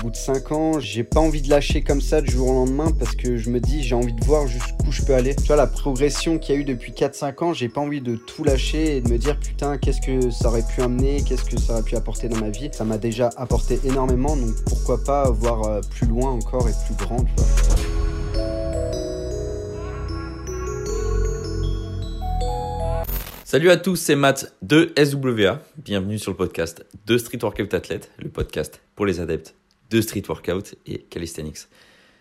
bout de 5 ans, j'ai pas envie de lâcher comme ça du jour au lendemain parce que je me dis j'ai envie de voir jusqu'où je peux aller. Tu vois la progression qu'il y a eu depuis 4-5 ans, j'ai pas envie de tout lâcher et de me dire putain qu'est-ce que ça aurait pu amener, qu'est-ce que ça aurait pu apporter dans ma vie. Ça m'a déjà apporté énormément donc pourquoi pas voir euh, plus loin encore et plus grand. Salut à tous, c'est Matt de SWA. Bienvenue sur le podcast de Street Workout Athlete, le podcast pour les adeptes de Street Workout et Calisthenics.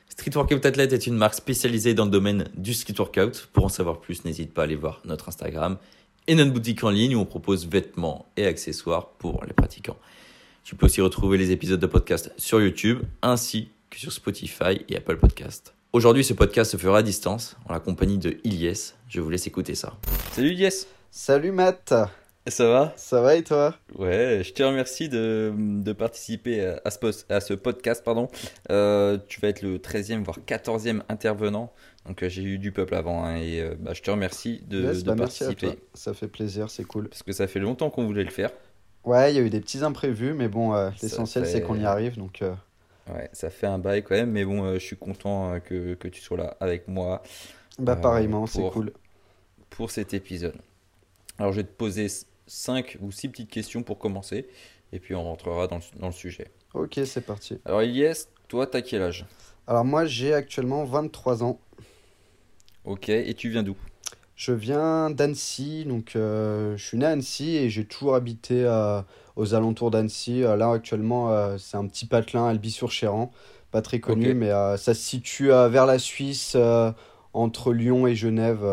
Street Workout Athlete est une marque spécialisée dans le domaine du street workout. Pour en savoir plus, n'hésite pas à aller voir notre Instagram et notre boutique en ligne où on propose vêtements et accessoires pour les pratiquants. Tu peux aussi retrouver les épisodes de podcast sur YouTube ainsi que sur Spotify et Apple Podcast. Aujourd'hui, ce podcast se fera à distance en la compagnie de Ilyes. Je vous laisse écouter ça. Salut Ilyes Salut Matt, Ça va? Ça va et toi? Ouais, je te remercie de, de participer à, ce, post- à ce podcast. Pardon. Euh, tu vas être le 13e, voire 14e intervenant. Donc euh, j'ai eu du peuple avant hein, et euh, bah, je te remercie de, Yes, de bah, participer. Ça fait plaisir, c'est cool. Parce que ça fait longtemps qu'on voulait le faire. Ouais, il y a eu des petits imprévus mais bon euh, l'essentiel fait- c'est qu'on y arrive donc Ouais, ça fait un bail quand même, mais bon, je suis content que, que tu sois là avec moi bah pareillement, c'est cool. pour cet épisode. Alors je vais te poser 5 ou 6 petites questions pour commencer et puis on rentrera dans le, dans le sujet. OK, c'est parti. Alors Ilyes, toi t'as quel âge? Alors moi j'ai actuellement 23 ans. Ok, et tu viens d'où? Je viens d'Annecy, donc euh, je suis né à Annecy et j'ai toujours habité euh, aux alentours d'Annecy. Euh, là actuellement euh, c'est un petit patelin, Albi-sur-Chéran, pas très connu, mais ça se situe vers la Suisse, entre Lyon et Genève.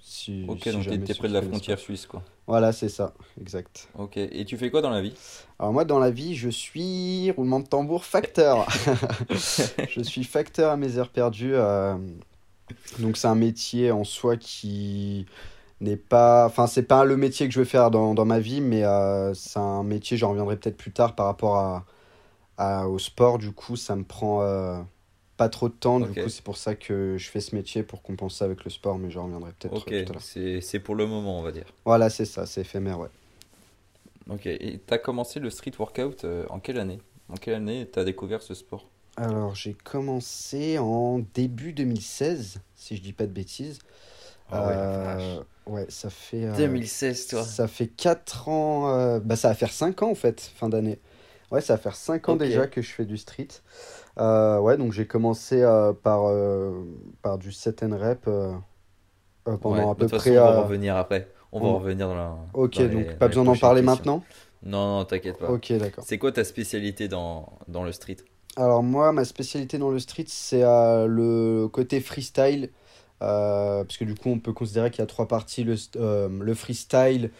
si, Ok, si donc t'es près de la frontière suisse quoi. Voilà, c'est ça, exact. Ok, et tu fais quoi dans la vie? Alors moi dans la vie je suis roulement de tambour facteur. je suis facteur à mes heures perdues. euh, donc c'est un métier en soi qui n'est pas... Enfin c'est pas le métier que je veux faire dans, dans ma vie, mais euh, c'est un métier, j'en reviendrai peut-être plus tard par rapport à, à- au sport. Du coup ça me prend euh, pas trop de temps. Du coup c'est pour ça que je fais ce métier pour compenser avec le sport, mais j'en reviendrai peut-être Ok, tout à l'heure. c'est c'est pour le moment on va dire. Voilà c'est ça, c'est éphémère, ouais. Ok, et t'as commencé le street workout euh, en quelle année? En quelle année t'as découvert ce sport? Alors, j'ai commencé en début 2016, si je dis pas de bêtises. Ah Euh, ouais, ça fait. euh, 2016 toi Ça fait 4 ans. euh, bah, ça va faire 5 ans en fait, fin d'année. Ouais, ça va faire 5 ans déjà que je fais du street. Euh, ouais, donc j'ai commencé euh, par, euh, par du set and rep pendant Ouais, à de peu toute près. façon, on va revenir après. On va on- revenir dans la. Ok, dans donc pas besoin d'en parler questions. maintenant. Non, non, t'inquiète pas. Ok, d'accord. C'est quoi ta spécialité dans, dans le street? Alors moi, ma spécialité dans le street, c'est le côté freestyle. Euh, parce que du coup, on peut considérer qu'il y a trois parties, le, euh, le freestyle,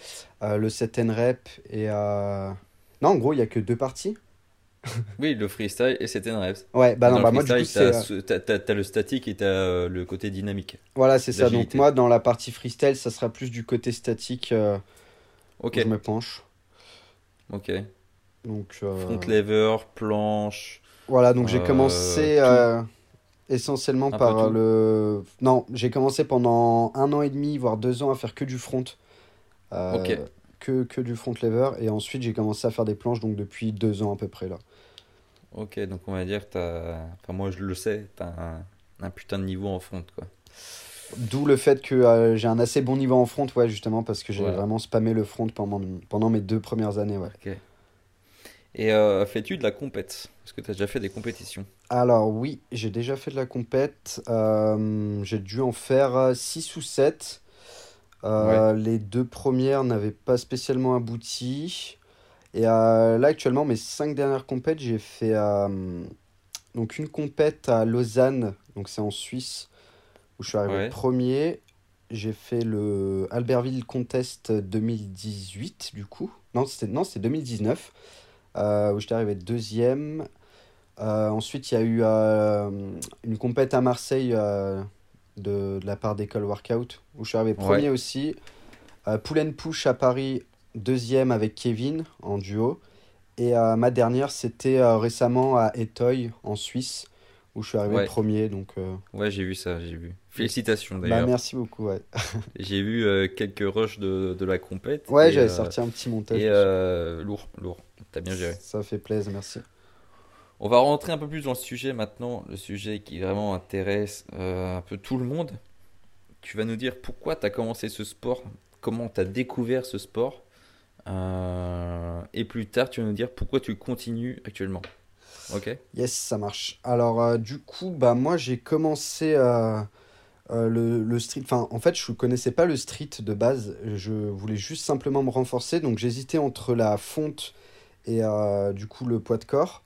euh, le set and rep et... Non, en gros, il n'y a que deux parties. Oui, le freestyle et c'était un reps. Ouais, bah non, bah moi, du coup, t'as le statique et t'as euh, le côté dynamique. Voilà, c'est ça. Donc moi, dans la partie freestyle, ça sera plus du côté statique euh, Ok, où je me penche. ok. Donc, euh, Front lever, planche. Voilà, donc j'ai Euh, commencé essentiellement Un par le... Non, j'ai commencé pendant un an et demi, voire deux ans à faire que du front. Ok. Que, que du front lever. Et ensuite, j'ai commencé à faire des planches, donc depuis deux ans à peu près là. Ok, donc on va dire. Enfin, moi je le sais, t'as un, un putain de niveau en front, quoi. D'où le fait que euh, j'ai un assez bon niveau en front, ouais, justement, parce que j'ai vraiment spammé le front pendant, pendant mes deux premières années, ouais. Ok. Et euh, fais-tu de la compète? Est-ce que t'as déjà fait des compétitions Alors oui, j'ai déjà fait de la compète. Euh, j'ai dû en faire 6 ou 7. Les deux premières n'avaient pas spécialement abouti. Et euh, là actuellement, mes 5 dernières compètes, j'ai fait euh, donc une compète à Lausanne, donc c'est en Suisse, où je suis arrivé Ouais. premier. J'ai fait le Albertville Contest 2018 du coup. Non, c'était non, c'était 2019 euh, où j'étais arrivé deuxième. Euh, ensuite, il y a eu euh, une compète à Marseille de, de la part d'école Workout, où je suis arrivé premier aussi. Euh, Pull and Push à Paris, deuxième avec Kevin en duo. Et euh, ma dernière, c'était euh, récemment à Etoy en Suisse, où je suis arrivé Ouais. premier. Donc, euh, Ouais, j'ai vu ça, j'ai vu. Félicitations bah, d'ailleurs. merci beaucoup. Ouais, j'ai vu quelques rushs de, de la compète. ouais j'avais sorti un petit montage. Et lourd, lourd. T'as bien géré. Ça fait plaisir, merci. On va rentrer un peu plus dans le sujet maintenant, le sujet qui vraiment intéresse un peu tout le monde. Tu vas nous dire pourquoi tu as commencé ce sport, comment tu as découvert ce sport, euh, et plus tard tu vas nous dire pourquoi tu continues actuellement. Ok Yes, ça marche. Alors, euh, du coup, bah, moi, j'ai commencé euh, le, le street. Enfin, en fait, je ne connaissais pas le street de base. Je voulais juste simplement me renforcer. Donc, j'hésitais entre la fonte et du coup le poids de corps.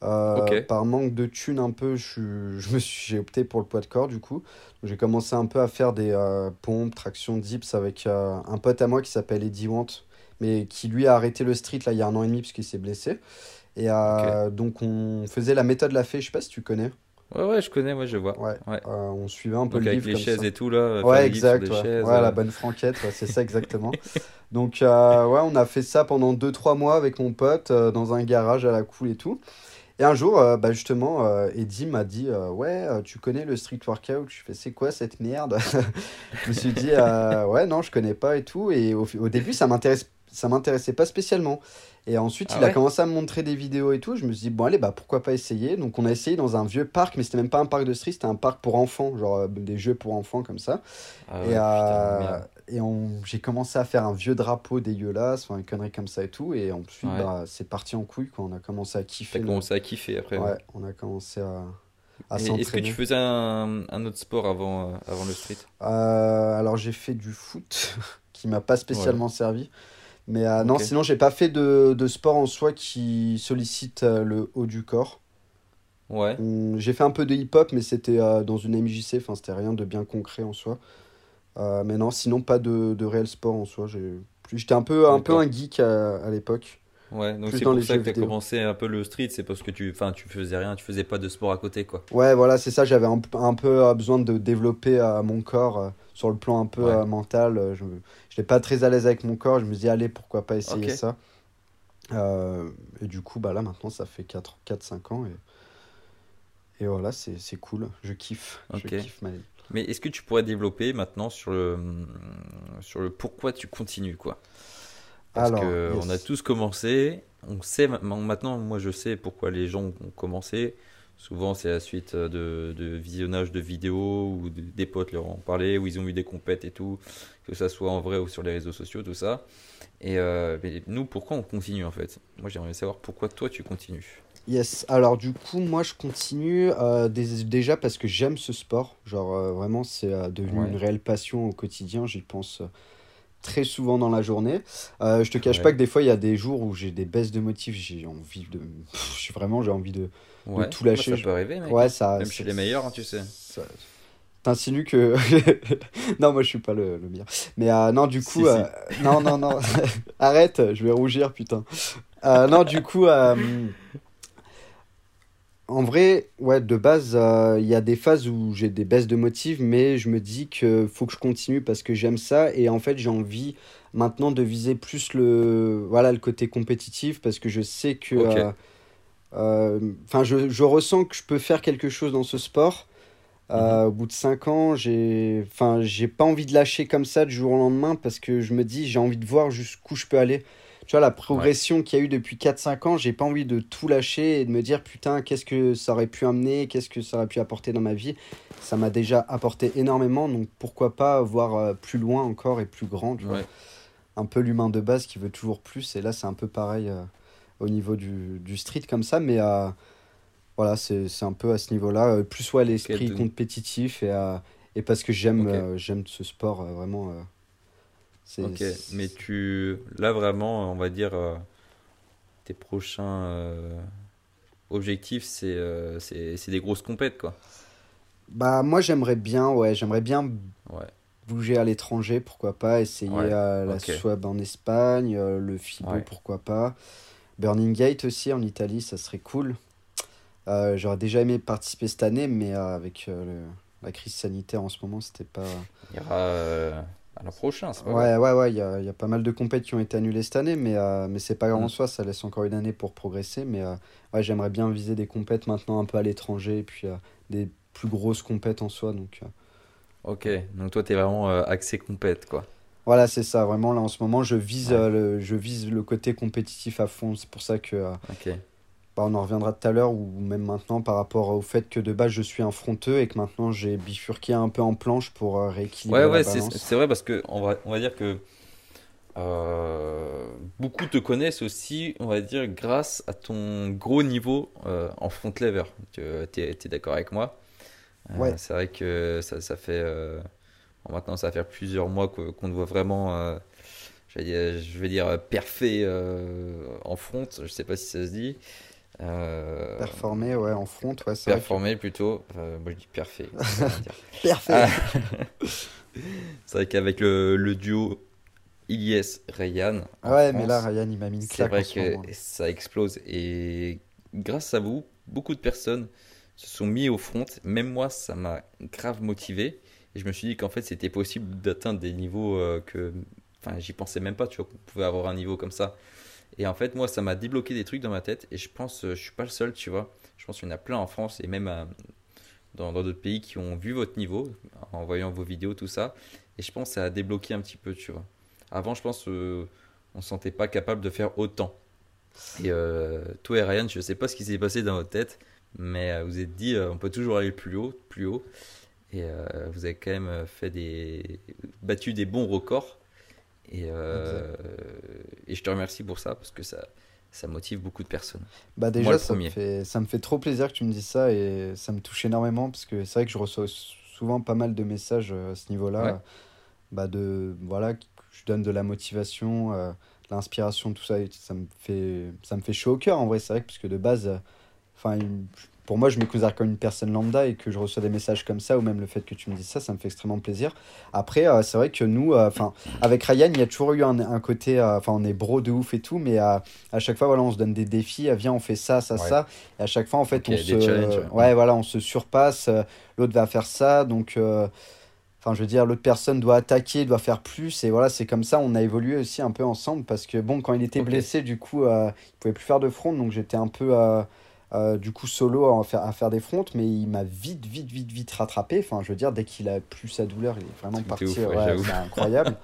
Par manque de thunes un peu, je, je me suis, j'ai opté pour le poids de corps du coup. J'ai commencé un peu à faire des pompes, tractions, dips avec un pote à moi qui s'appelle Eddie Want, mais qui lui a arrêté le street là il y a un an et demi parce qu'il s'est blessé. Et euh, donc on faisait la méthode la fée, je sais pas si tu connais. Ouais, ouais, je connais, ouais, je vois. Ouais. Ouais. Euh, on suivait un peu Donc le avec livre les comme chaises ça. et tout là, Ouais, exact. Ouais, Ouais, euh, la bonne franquette, c'est ça exactement. Donc, euh, ouais, on a fait ça pendant 2-3 mois avec mon pote euh, dans un garage à la cool et tout. Et un jour, bah, justement, Eddie m'a dit Ouais, tu connais le street workout Je fais C'est quoi cette merde Je me suis dit Ouais, non, je connais pas et tout. Et au, au début, ça m'intéresse. Ça m'intéressait pas spécialement. Et ensuite, Ah il a commencé à me montrer des vidéos et tout. Je me suis dit, bon, allez, bah pourquoi pas essayer? Donc, on a essayé dans un vieux parc, mais c'était même pas un parc de street, c'était un parc pour enfants, genre euh, des jeux pour enfants comme ça. Ah Et, ouais, euh, putain, merde. et on, j'ai commencé à faire un vieux drapeau dégueulasse, enfin, une connerie comme ça et tout. Et ensuite, Ouais. bah, c'est parti en couille, quoi. On a commencé à kiffer. T'as le- commencé à kiffer après. Ouais, on a commencé à, Est-ce que tu faisais un, un autre sport avant, euh, avant le street? Alors, j'ai fait du foot, qui m'a pas spécialement servi. Mais euh, non, sinon, j'ai pas fait de, de sport en soi qui sollicite euh, le haut du corps. Ouais. J'ai fait un peu de hip-hop, mais c'était euh, dans une MJC, enfin, c'était rien de bien concret en soi. Euh, mais non, sinon, pas de, de réel sport en soi. J'ai- J'étais un peu, un peu un geek à, à l'époque. Ouais, donc c'est pour ça que tu as vidéo. commencé un peu le street, c'est parce que tu, enfin, tu faisais rien, tu faisais pas de sport à côté, quoi. Ouais, voilà, c'est ça. J'avais un, un peu euh, besoin de développer euh, mon corps euh, sur le plan un peu Ouais. euh, mental. Je n'étais pas très à l'aise avec mon corps. Je me dis, allez, pourquoi pas essayer ça. Euh, et du coup, bah là, maintenant, ça fait 4-5 ans. Et, et voilà, c'est c'est cool. Je kiffe. Je kiffe ma vie. Mais est-ce que tu pourrais développer maintenant sur le, sur le pourquoi tu continues, quoi? Parce Alors, que yes. on a tous commencé, on sait ma- maintenant, moi je sais pourquoi les gens ont commencé. Souvent, c'est la suite de, de visionnage de vidéos ou de- des potes leur ont parlé, où ils ont eu des compètes et tout, que ça soit en vrai ou sur les réseaux sociaux, tout ça. Et euh, mais nous, pourquoi on continue en fait? Moi, j'aimerais savoir pourquoi toi tu continues. Yes, alors du coup, moi je continue euh, déjà parce que j'aime ce sport. Genre euh, vraiment, c'est euh, devenu Ouais. une réelle passion au quotidien. J'y pense euh, très souvent dans la journée. Euh, je te cache Ouais. pas que des fois, il y a des jours où j'ai des baisses de motifs. J'ai envie de. Pff, je vraiment, j'ai envie de. Ouais, tout lâcher, ça peut arriver, mec. Ouais, ça. Même chez les meilleurs, hein, tu sais. ça- T'insinues que. non, moi je suis pas le, le meilleur. Mais euh, non, du coup. Si, si. euh, non, non, non. Arrête, je vais rougir, putain. Euh, non, du coup. En vrai, ouais, de base, euh, il y a des phases où j'ai des baisses de motifs, mais je me dis que faut que je continue parce que j'aime ça et en fait j'ai envie maintenant de viser plus le, voilà, le côté compétitif parce que je sais que, euh, euh, enfin, je, je ressens que je peux faire quelque chose dans ce sport. Euh, Au bout de 5 ans, j'ai, enfin, j'ai pas envie de lâcher comme ça du jour au lendemain parce que je me dis j'ai envie de voir jusqu'où je peux aller. Tu vois, la progression qu'il y a eu depuis 4-5 ans, j'ai pas envie de tout lâcher et de me dire putain, qu'est-ce que ça aurait pu amener, qu'est-ce que ça aurait pu apporter dans ma vie. Ça m'a déjà apporté énormément, donc pourquoi pas voir euh, plus loin encore et plus grand, tu vois. Un peu l'humain de base qui veut toujours plus, et là c'est un peu pareil euh, au niveau du, du street comme ça, mais euh, voilà, c'est c'est un peu à ce niveau-là. euh, plus ouais, l'esprit compétitif et, et parce que j'aime ce sport vraiment. Ok, mais tu. Là, vraiment, on va dire. euh, tes prochains euh, objectifs, c'est euh, des grosses compètes, quoi. Bah, moi j'aimerais bien, ouais, j'aimerais bien Ouais. bouger à l'étranger, pourquoi pas, essayer Ouais, euh, la ok. Swab en Espagne, le FIBO, Ouais. pourquoi pas. Burning Gate aussi en Italie, ça serait cool. J'aurais déjà aimé participer cette année, mais avec le- la crise sanitaire en ce moment, c'était pas. Il y aura à la prochaine, c'est pas. Ouais, ouais, ouais, il y a, y a pas mal de compètes qui ont été annulées cette année, mais, euh, mais c'est pas grave en Mm. soi, ça laisse encore une année pour progresser. Mais euh, ouais, j'aimerais bien viser des compètes maintenant un peu à l'étranger, et puis euh, des plus grosses compètes en soi. Donc Ok, donc toi, t'es vraiment euh, axé compète, quoi. voilà, c'est ça, vraiment là en ce moment, je vise, Ouais. le, je vise le côté compétitif à fond. C'est pour ça que, Ok. Bah, on en reviendra tout à l'heure, ou même maintenant par rapport au fait que de base je suis un fronteux et que maintenant j'ai bifurqué un peu en planche pour euh, rééquilibrer Ouais, la ouais, c'est vrai parce que on va, on va dire que euh, beaucoup te connaissent aussi, on va dire, grâce à ton gros niveau euh, en front lever. Tu es, d'accord avec moi? Euh, Ouais, c'est vrai que ça, ça fait bon, maintenant ça va faire plusieurs mois qu'on te voit vraiment, je vais dire, parfait en front. Je sais pas si ça se dit. Euh, performer, ouais, en front, ouais, c'est que. performer plutôt. Euh, moi je dis parfait. Parfait! Ah, c'est vrai qu'avec le, le duo Ilyes-Ryan en Ouais, mais là, Ryan, il m'a mis une c'est claque en vrai que moment. ça explose. Et grâce à vous, beaucoup de personnes se sont mis au front. Même moi, ça m'a grave motivé. Et je me suis dit qu'en fait, c'était possible d'atteindre des niveaux euh, que. Enfin, j'y pensais même pas, tu vois, qu'on pouvait avoir un niveau comme ça. Et en fait, moi, ça m'a débloqué des trucs dans ma tête. Et je pense, euh, je suis pas le seul, tu vois. Je pense qu'il y en a plein en France et même euh, dans d'autres pays qui ont vu votre niveau en voyant vos vidéos, tout ça. Et je pense que ça a débloqué un petit peu, tu vois. Avant, je pense euh, on se sentait pas capable de faire autant. Et euh, toi et Ryan, je sais pas ce qui s'est passé dans votre tête, mais vous êtes dit on peut toujours aller plus haut, plus haut. Et vous avez quand même fait des battu des bons records. Et, euh, et je te remercie pour ça parce que ça, ça motive beaucoup de personnes. Bah Moi, déjà, le ça me fait, ça me fait trop plaisir que tu me dises ça et ça me touche énormément parce que c'est vrai que je reçois souvent pas mal de messages euh, à ce Ouais, niveau-là, bah de, voilà, je donne de la motivation, euh, de l'inspiration, tout ça, et ça me fait, ça me fait chaud au cœur en vrai, c'est vrai que parce que de base, euh, enfin, une- pour moi, je me considère comme une personne lambda et que je reçois des messages comme ça ou même le fait que tu me dises ça, ça me fait extrêmement plaisir. Après, euh, c'est vrai que nous, euh, enfin, avec Ryan, il y a toujours eu un, un côté, euh, enfin, on est bro de ouf et tout, mais à chaque fois, voilà, on se donne des défis, ah, viens, on fait ça, ça, ouais. ça. Et à chaque fois, en fait, on se, ouais. ouais, voilà, on se surpasse. L'autre va faire ça, donc, enfin, je veux dire, l'autre personne doit attaquer, doit faire plus. Et voilà, c'est comme ça, on a évolué aussi un peu ensemble parce que bon, quand il était blessé, du coup, euh, il pouvait plus faire de front, donc j'étais un peu, euh, euh, du coup, solo à faire, à faire des fronts, mais il m'a vite, vite, vite, vite rattrapé. Enfin, je veux dire, dès qu'il a plus sa douleur, il est vraiment parti. ouais, c'est incroyable.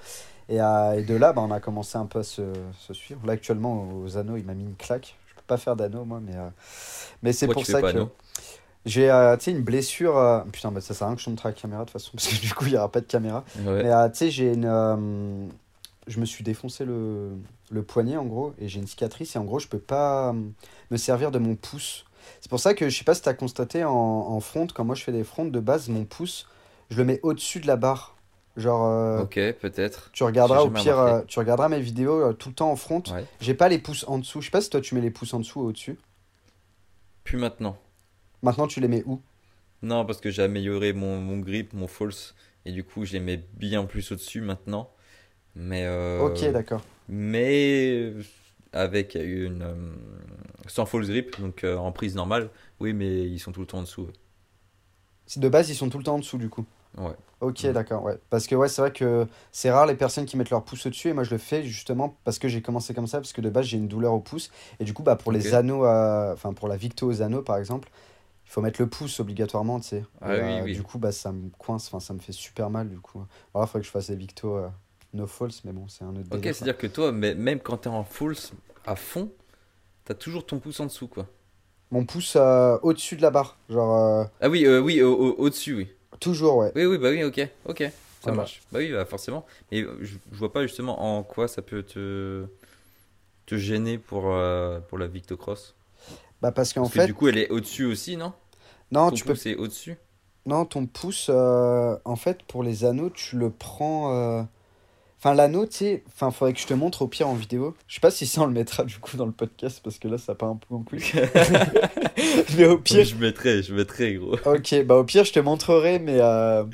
Et, euh, et de là, bah, on a commencé un peu à se, se suivre. Là, actuellement, aux anneaux, il m'a mis une claque. Je peux pas faire d'anneaux, moi, mais, euh, mais c'est pour ça que j'ai tu sais, une blessure. Putain, bah, ça sert à rien que je montre la caméra de toute façon, parce que du coup, il n'y aura pas de caméra. Ouais. Mais tu sais, j'ai une. Je me suis défoncé le, le poignet, en gros, et j'ai une cicatrice, et en gros, je peux pas me servir de mon pouce. C'est pour ça que je sais pas si tu as constaté en, en front, quand moi je fais des fronts, de base, mon pouce, je le mets au-dessus de la barre. Genre, euh, Ok, peut-être. tu regarderas au pire, euh, tu regarderas mes vidéos euh, tout le temps en front. Ouais. J'ai pas les pouces en dessous. Je sais pas si toi tu mets les pouces en dessous ou au-dessus. Puis maintenant. Maintenant, tu les mets où? Non, parce que j'ai amélioré mon, mon grip, mon false, et du coup, je les mets bien plus au-dessus maintenant. Mais, Ok, d'accord. mais avec une sans false grip, donc euh, en prise normale, oui, mais ils sont tout le temps en dessous. De base, ils sont tout le temps en dessous, du coup. Ouais. Ok, d'accord, ouais. Parce que ouais, c'est vrai que c'est rare les personnes qui mettent leur pouce au-dessus, et moi je le fais justement parce que j'ai commencé comme ça, parce que de base j'ai une douleur au pouce, et du coup, bah, pour les anneaux, à- enfin pour la Victo aux anneaux par exemple, il faut mettre le pouce obligatoirement, tu sais. Ah oui, euh, oui. Du coup, bah, ça me coince, enfin ça me fait super mal, du coup. Alors, il faudrait que je fasse des Victo euh, no false, mais bon, c'est un autre Ok, c'est-à-dire que toi, mais même quand t'es en false à fond, t'as toujours ton pouce en dessous, quoi. Mon pouce euh, au-dessus de la barre, genre, euh, Ah oui, euh, oui, au- au- au-dessus, oui. toujours, ouais. Oui, oui, bah oui, ok, ok, ça Voilà. marche. Bah oui, bah forcément. Mais je, je vois pas justement en quoi ça peut te, te gêner pour, euh, pour la Victocross. Bah, parce qu'en Parce que fait, du coup, elle est au-dessus aussi, non? non, Ton tu peux pouce est au-dessus? Non, ton pouce, euh, en fait, pour les anneaux, tu le prends. euh, Enfin, l'anneau, tu sais, enfin, faudrait que je te montre au pire en vidéo. Je sais pas si ça on le mettra du coup dans le podcast parce que là, ça part un peu en couille. Mais au pire, je mettrai, je mettrai, gros. ok, bah au pire, je te montrerai, mais euh,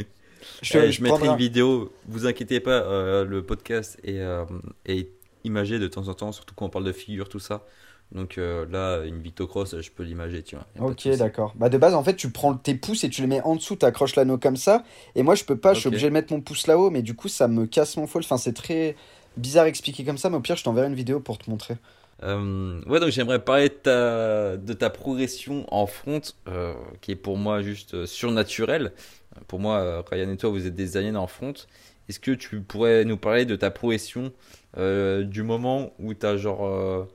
je, te- Eh, je je mettrai prendrai une un- vidéo, vous inquiétez pas, euh, le podcast est, euh, est imagé de temps en temps, surtout quand on parle de figures, tout ça. Donc euh, là, une Victocross, je peux l'imager, tu vois. Ok, d'accord. Bah de base, en fait, tu prends tes pouces et tu les mets en dessous, t'accroches l'anneau comme ça. Et moi, je peux pas, je suis obligé de mettre mon pouce là-haut, mais du coup, ça me casse mon fall. Enfin, c'est très bizarre expliqué comme ça, mais au pire, je t'enverrai une vidéo pour te montrer. Euh, ouais, donc j'aimerais parler de ta, de ta progression en front, euh, qui est pour moi juste euh, surnaturelle. Pour moi, Ryan et toi, vous êtes des aliens en front. Est-ce que tu pourrais nous parler de ta progression du moment où tu as genre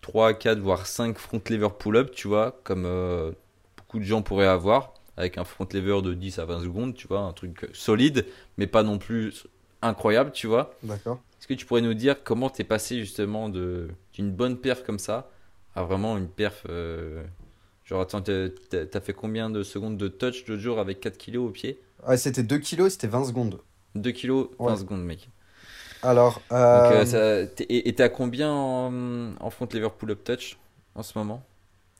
3, 4, voire 5 front lever pull-up, tu vois, comme euh, beaucoup de gens pourraient avoir, avec un front lever de 10 à 20 secondes, tu vois, un truc solide, mais pas non plus incroyable, tu vois. D'accord. Est-ce que tu pourrais nous dire comment t'es passé justement d'une bonne perf comme ça à vraiment une perf euh, Genre, attends, t'as t'as fait combien de secondes de touch le jour avec 4 kilos au pied? Ouais, c'était 2 kilos, c'était 20 secondes. 2 kilos, 20 Ouais. secondes, mec. Alors, Donc, euh, euh, ça- t'es- et t'es à combien en, en front lever pull-up touch en ce moment?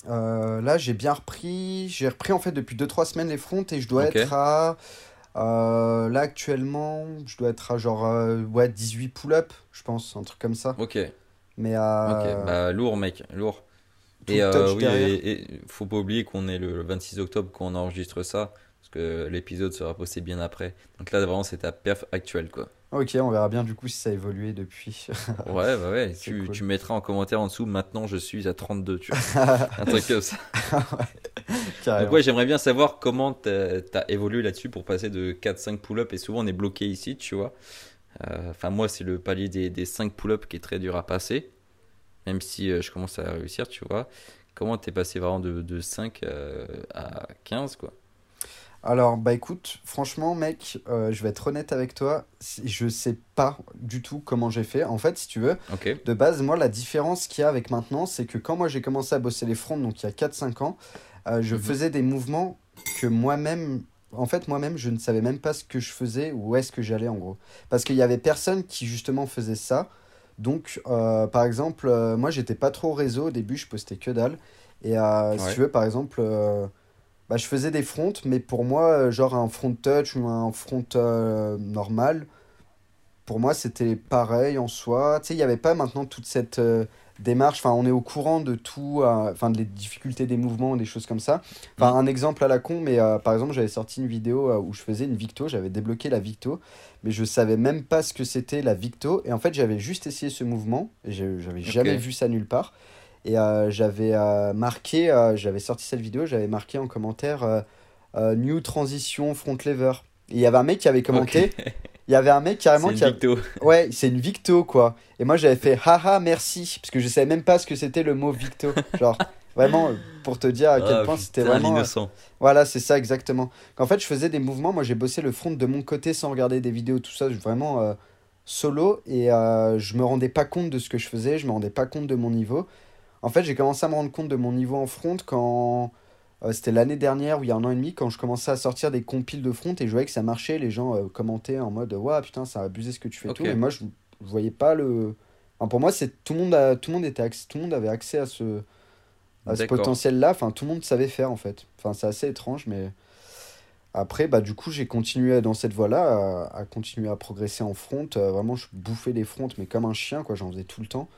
Euh, là, j'ai bien repris. J'ai repris en fait depuis 2-3 semaines les fronts et je dois être à. là, actuellement, je dois être à genre ouais, 18 pull-up, je pense, un truc comme ça. Ok, Mais à. ok, bah lourd, mec, lourd. Et, oui, et, et faut pas oublier qu'on est le 26 octobre quand on enregistre ça, parce que l'épisode sera posté bien après. Donc là, vraiment, c'est ta perf actuelle, quoi. Ok, on verra bien du coup si ça a évolué depuis. Ouais, bah ouais, tu, cool. tu mettras en commentaire en dessous, maintenant je suis à 32, tu vois. Un truc comme ça. Donc Carrément. ouais, j'aimerais bien savoir comment t'as as évolué là-dessus pour passer de 4-5 pull-up et souvent on est bloqué ici, tu vois. Euh, Enfin moi c'est le palier des, des 5 pull-up qui est très dur à passer, même si euh, je commence à réussir, tu vois. Comment t'es passé vraiment de, de 5 euh, à 15 quoi? Alors, bah écoute, franchement, mec, euh, je vais être honnête avec toi. Je sais pas du tout comment j'ai fait. En fait, si tu veux, Ok, de base, moi, la différence qu'il y a avec maintenant, c'est que quand moi j'ai commencé à bosser les fronts, donc il y a 4-5 ans, euh, je Mhm. faisais des mouvements que moi-même. En fait, moi-même, je ne savais même pas ce que je faisais ou où est-ce que j'allais en gros. Parce qu'il y avait personne qui justement faisait ça. Donc, euh, par exemple, moi, j'étais pas trop réseau au début, je postais que dalle. Et si tu veux, par exemple, bah, je faisais des fronts, mais pour moi, euh, genre un front touch ou un front euh, normal, pour moi, c'était pareil en soi. Tu sais, il n'y avait pas maintenant toute cette euh, démarche. Enfin, on est au courant de tout, euh, enfin, des difficultés des mouvements, des choses comme ça. Enfin, un exemple à la con, mais par exemple, j'avais sorti une vidéo où je faisais une Victo, j'avais débloqué la Victo, mais je savais même pas ce que c'était la Victo. Et en fait, j'avais juste essayé ce mouvement, et j'avais jamais vu ça nulle part. Et euh, j'avais euh, marqué, euh, j'avais sorti cette vidéo, j'avais marqué en commentaire New Transition Front Lever. Et il y avait un mec qui avait commenté, il y avait un mec carrément c'est qui a... une victo. Ouais, c'est une Victo, quoi. Et moi, j'avais fait haha, merci. Parce que je savais même pas ce que c'était le mot Victo. Genre, vraiment, pour te dire à quel Ah, point c'était vraiment. l'innocent. Voilà, c'est ça, exactement. Qu'en fait, je faisais des mouvements. Moi, j'ai bossé le front de mon côté sans regarder des vidéos, tout ça, vraiment euh, solo. Et euh, je me rendais pas compte de ce que je faisais. Je me rendais pas compte de mon niveau. En fait, j'ai commencé à me rendre compte de mon niveau en front quand. euh, c'était l'année dernière ou il y a un an et demi quand je commençais à sortir des compiles de front et je voyais que ça marchait. Les gens euh, commentaient en mode Waouh, putain, ça a abusé ce que tu fais. Tout. Et moi, je, je voyais pas le. Enfin, pour moi, c'est tout le monde a, tout le monde était tout le monde avait accès à ce à ce potentiel-là. Enfin, tout le monde savait faire en fait. Enfin, c'est assez étrange, mais après, bah du coup, j'ai continué dans cette voie-là, à, à continuer à progresser en front. Euh, vraiment, je bouffais les fronts, mais comme un chien, quoi. J'en faisais tout le temps,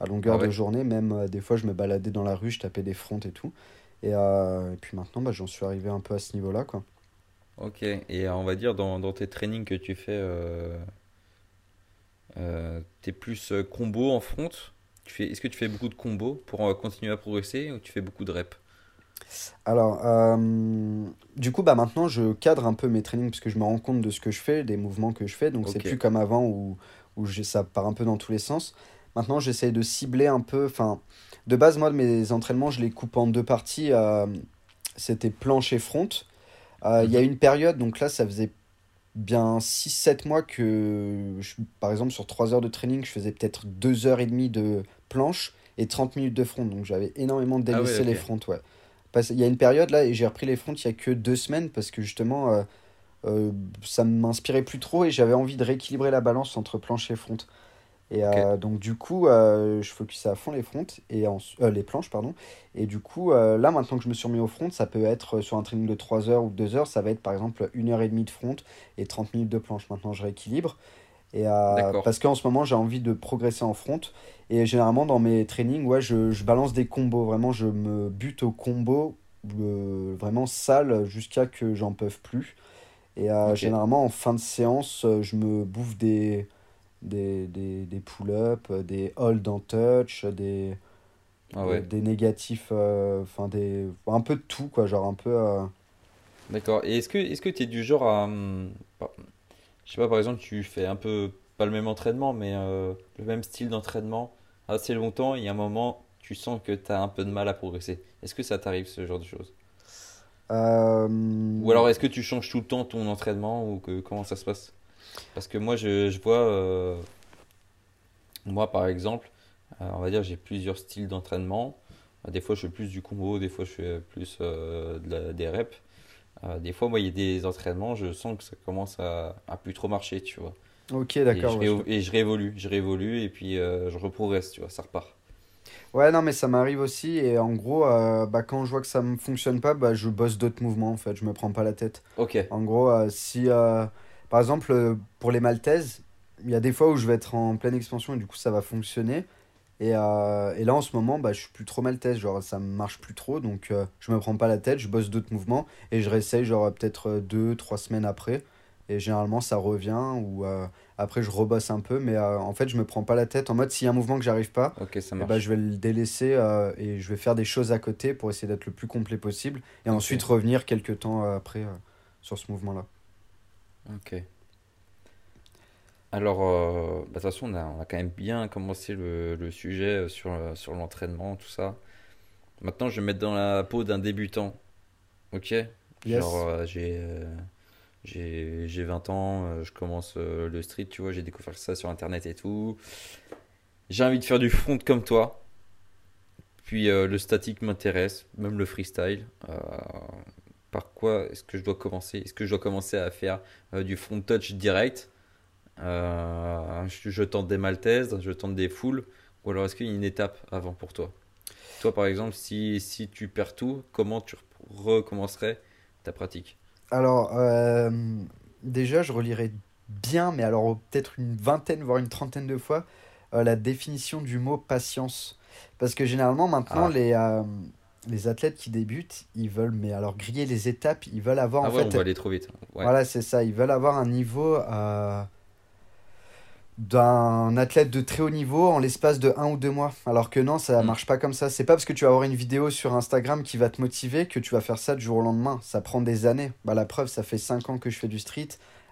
à longueur Ah ouais. de journée. Même euh, des fois, je me baladais dans la rue, je tapais des fronts et tout. Et, euh, et puis maintenant, bah, j'en suis arrivé un peu à ce niveau-là, quoi. Ok, et euh, on va dire dans, dans tes trainings que tu fais, euh, t'es plus combo en front? Tu fais, est-ce que tu fais beaucoup de combos pour continuer à progresser ou tu fais beaucoup de reps? Alors, euh, du coup, bah maintenant, je cadre un peu mes trainings parce que je me rends compte de ce que je fais, des mouvements que je fais. Donc, c'est plus comme avant où, où j'ai- ça part un peu dans tous les sens. Maintenant, j'essaye de cibler un peu. Enfin, de base, moi, mes entraînements, je les coupe en deux parties. euh, c'était planche et front. Euh, Il y a une période, donc là, ça faisait bien 6-7 mois que, je- par exemple, sur 3 heures de training, je faisais peut-être 2 heures et demie de planche et 30 minutes de front. Donc, j'avais énormément Ah délaissé les fronts, ouais. Parce- Il y a une période là, et j'ai repris les fronts il y a que deux semaines parce que justement, euh, euh, ça ne m'inspirait plus trop et j'avais envie de rééquilibrer la balance entre planche et front. Et euh, donc du coup, euh, je focusais à fond les fronts et en, euh, les planches, pardon. Et du coup, là maintenant que je me suis remis au front, ça peut être sur un training de 3 heures ou 2 heures, ça va être par exemple 1 heure et demie de front et 30 minutes de planche. Maintenant, je rééquilibre. Et, parce qu'en ce moment, j'ai envie de progresser en front. Et généralement, dans mes trainings, ouais, je, je balance des combos. Vraiment, je me bute au combo euh, vraiment sale jusqu'à que j'en peux plus. Et généralement, en fin de séance, je me bouffe des, des, des, des pull-ups, des hold en touch, des, Ah ouais, des, des négatifs, euh, enfin des, un peu de tout, quoi. Genre un peu. euh, d'accord. Et est-ce que est-ce que tu es du genre à... hum, Je sais pas, par exemple, tu fais un peu, pas le même entraînement, mais euh, le même style d'entraînement assez longtemps, et à un moment, tu sens que tu as un peu de mal à progresser. Est-ce que ça t'arrive ce genre de choses? Euh, Ou alors est-ce que tu changes tout le temps ton entraînement ou que, comment ça se passe? Parce que moi je, je vois, euh, moi par exemple, euh, on va dire j'ai plusieurs styles d'entraînement. Euh, Des fois je fais plus du combo, des fois je fais plus euh, de la- des reps. Des fois moi il y a des entraînements, je sens que ça commence à, à plus trop marcher, tu vois. Ok, Et d'accord. ouais, je et je réévolue, je réévolue et puis je reprogresse, tu vois, ça repart. Ouais, non, mais ça m'arrive aussi. Et en gros, euh, bah, quand je vois que ça me fonctionne pas, bah, je bosse d'autres mouvements en fait. Je me prends pas la tête. Ok, En gros, euh, si euh, par exemple euh, pour les maltaises, il y a des fois où je vais être en pleine expansion et du coup ça va fonctionner. Et, euh, et là en ce moment, bah, je suis plus trop maltaise. Genre ça marche plus trop. Donc euh, je me prends pas la tête, je bosse d'autres mouvements et je réessaye genre peut-être euh, deux, trois semaines après. Et généralement ça revient ou euh, après je rebosse un peu. Mais euh, en fait, je me prends pas la tête. En mode s'il y a un mouvement que j'arrive pas. ça ben, je vais le délaisser euh, et je vais faire des choses à côté pour essayer d'être le plus complet possible et ensuite revenir quelques temps euh, après euh, sur ce mouvement-là. Ok. Alors, euh, bah, de toute façon, on a, on a quand même bien commencé le, le sujet euh, sur, euh, sur l'entraînement, tout ça. Maintenant, je vais me mettre dans la peau d'un débutant. Ok? Yes. Genre, euh, j'ai euh, j'ai j'ai 20 ans, euh, je commence euh, le street, tu vois, j'ai découvert ça sur Internet et tout. J'ai envie de faire du front comme toi. Puis euh, le statique m'intéresse, même le freestyle. Euh, par quoi est-ce que je dois commencer? Est-ce que je dois commencer à faire euh, du front touch direct? Euh, je, je tente des maltaises, je tente des foules, ou alors est-ce qu'il y a une étape avant pour toi? Toi, par exemple, si, si tu perds tout, comment tu recommencerais ta pratique? Alors, euh, déjà, je relirai bien, mais alors peut-être une vingtaine, voire une trentaine de fois, la définition du mot patience. Parce que généralement, maintenant, Ah. les, les athlètes qui débutent, ils veulent, mais alors griller les étapes, ils veulent avoir Ah en ouais, fait on va aller trop vite. Ouais. Voilà, c'est ça. Ils veulent avoir un niveau euh, d'un athlète de très haut niveau en l'espace de un ou deux mois. Alors que non, ça Mm. marche pas comme ça. C'est pas parce que tu vas avoir une vidéo sur Instagram qui va te motiver que tu vas faire ça du jour au lendemain. Ça prend des années. Bah, la preuve, ça fait cinq ans que je fais du street.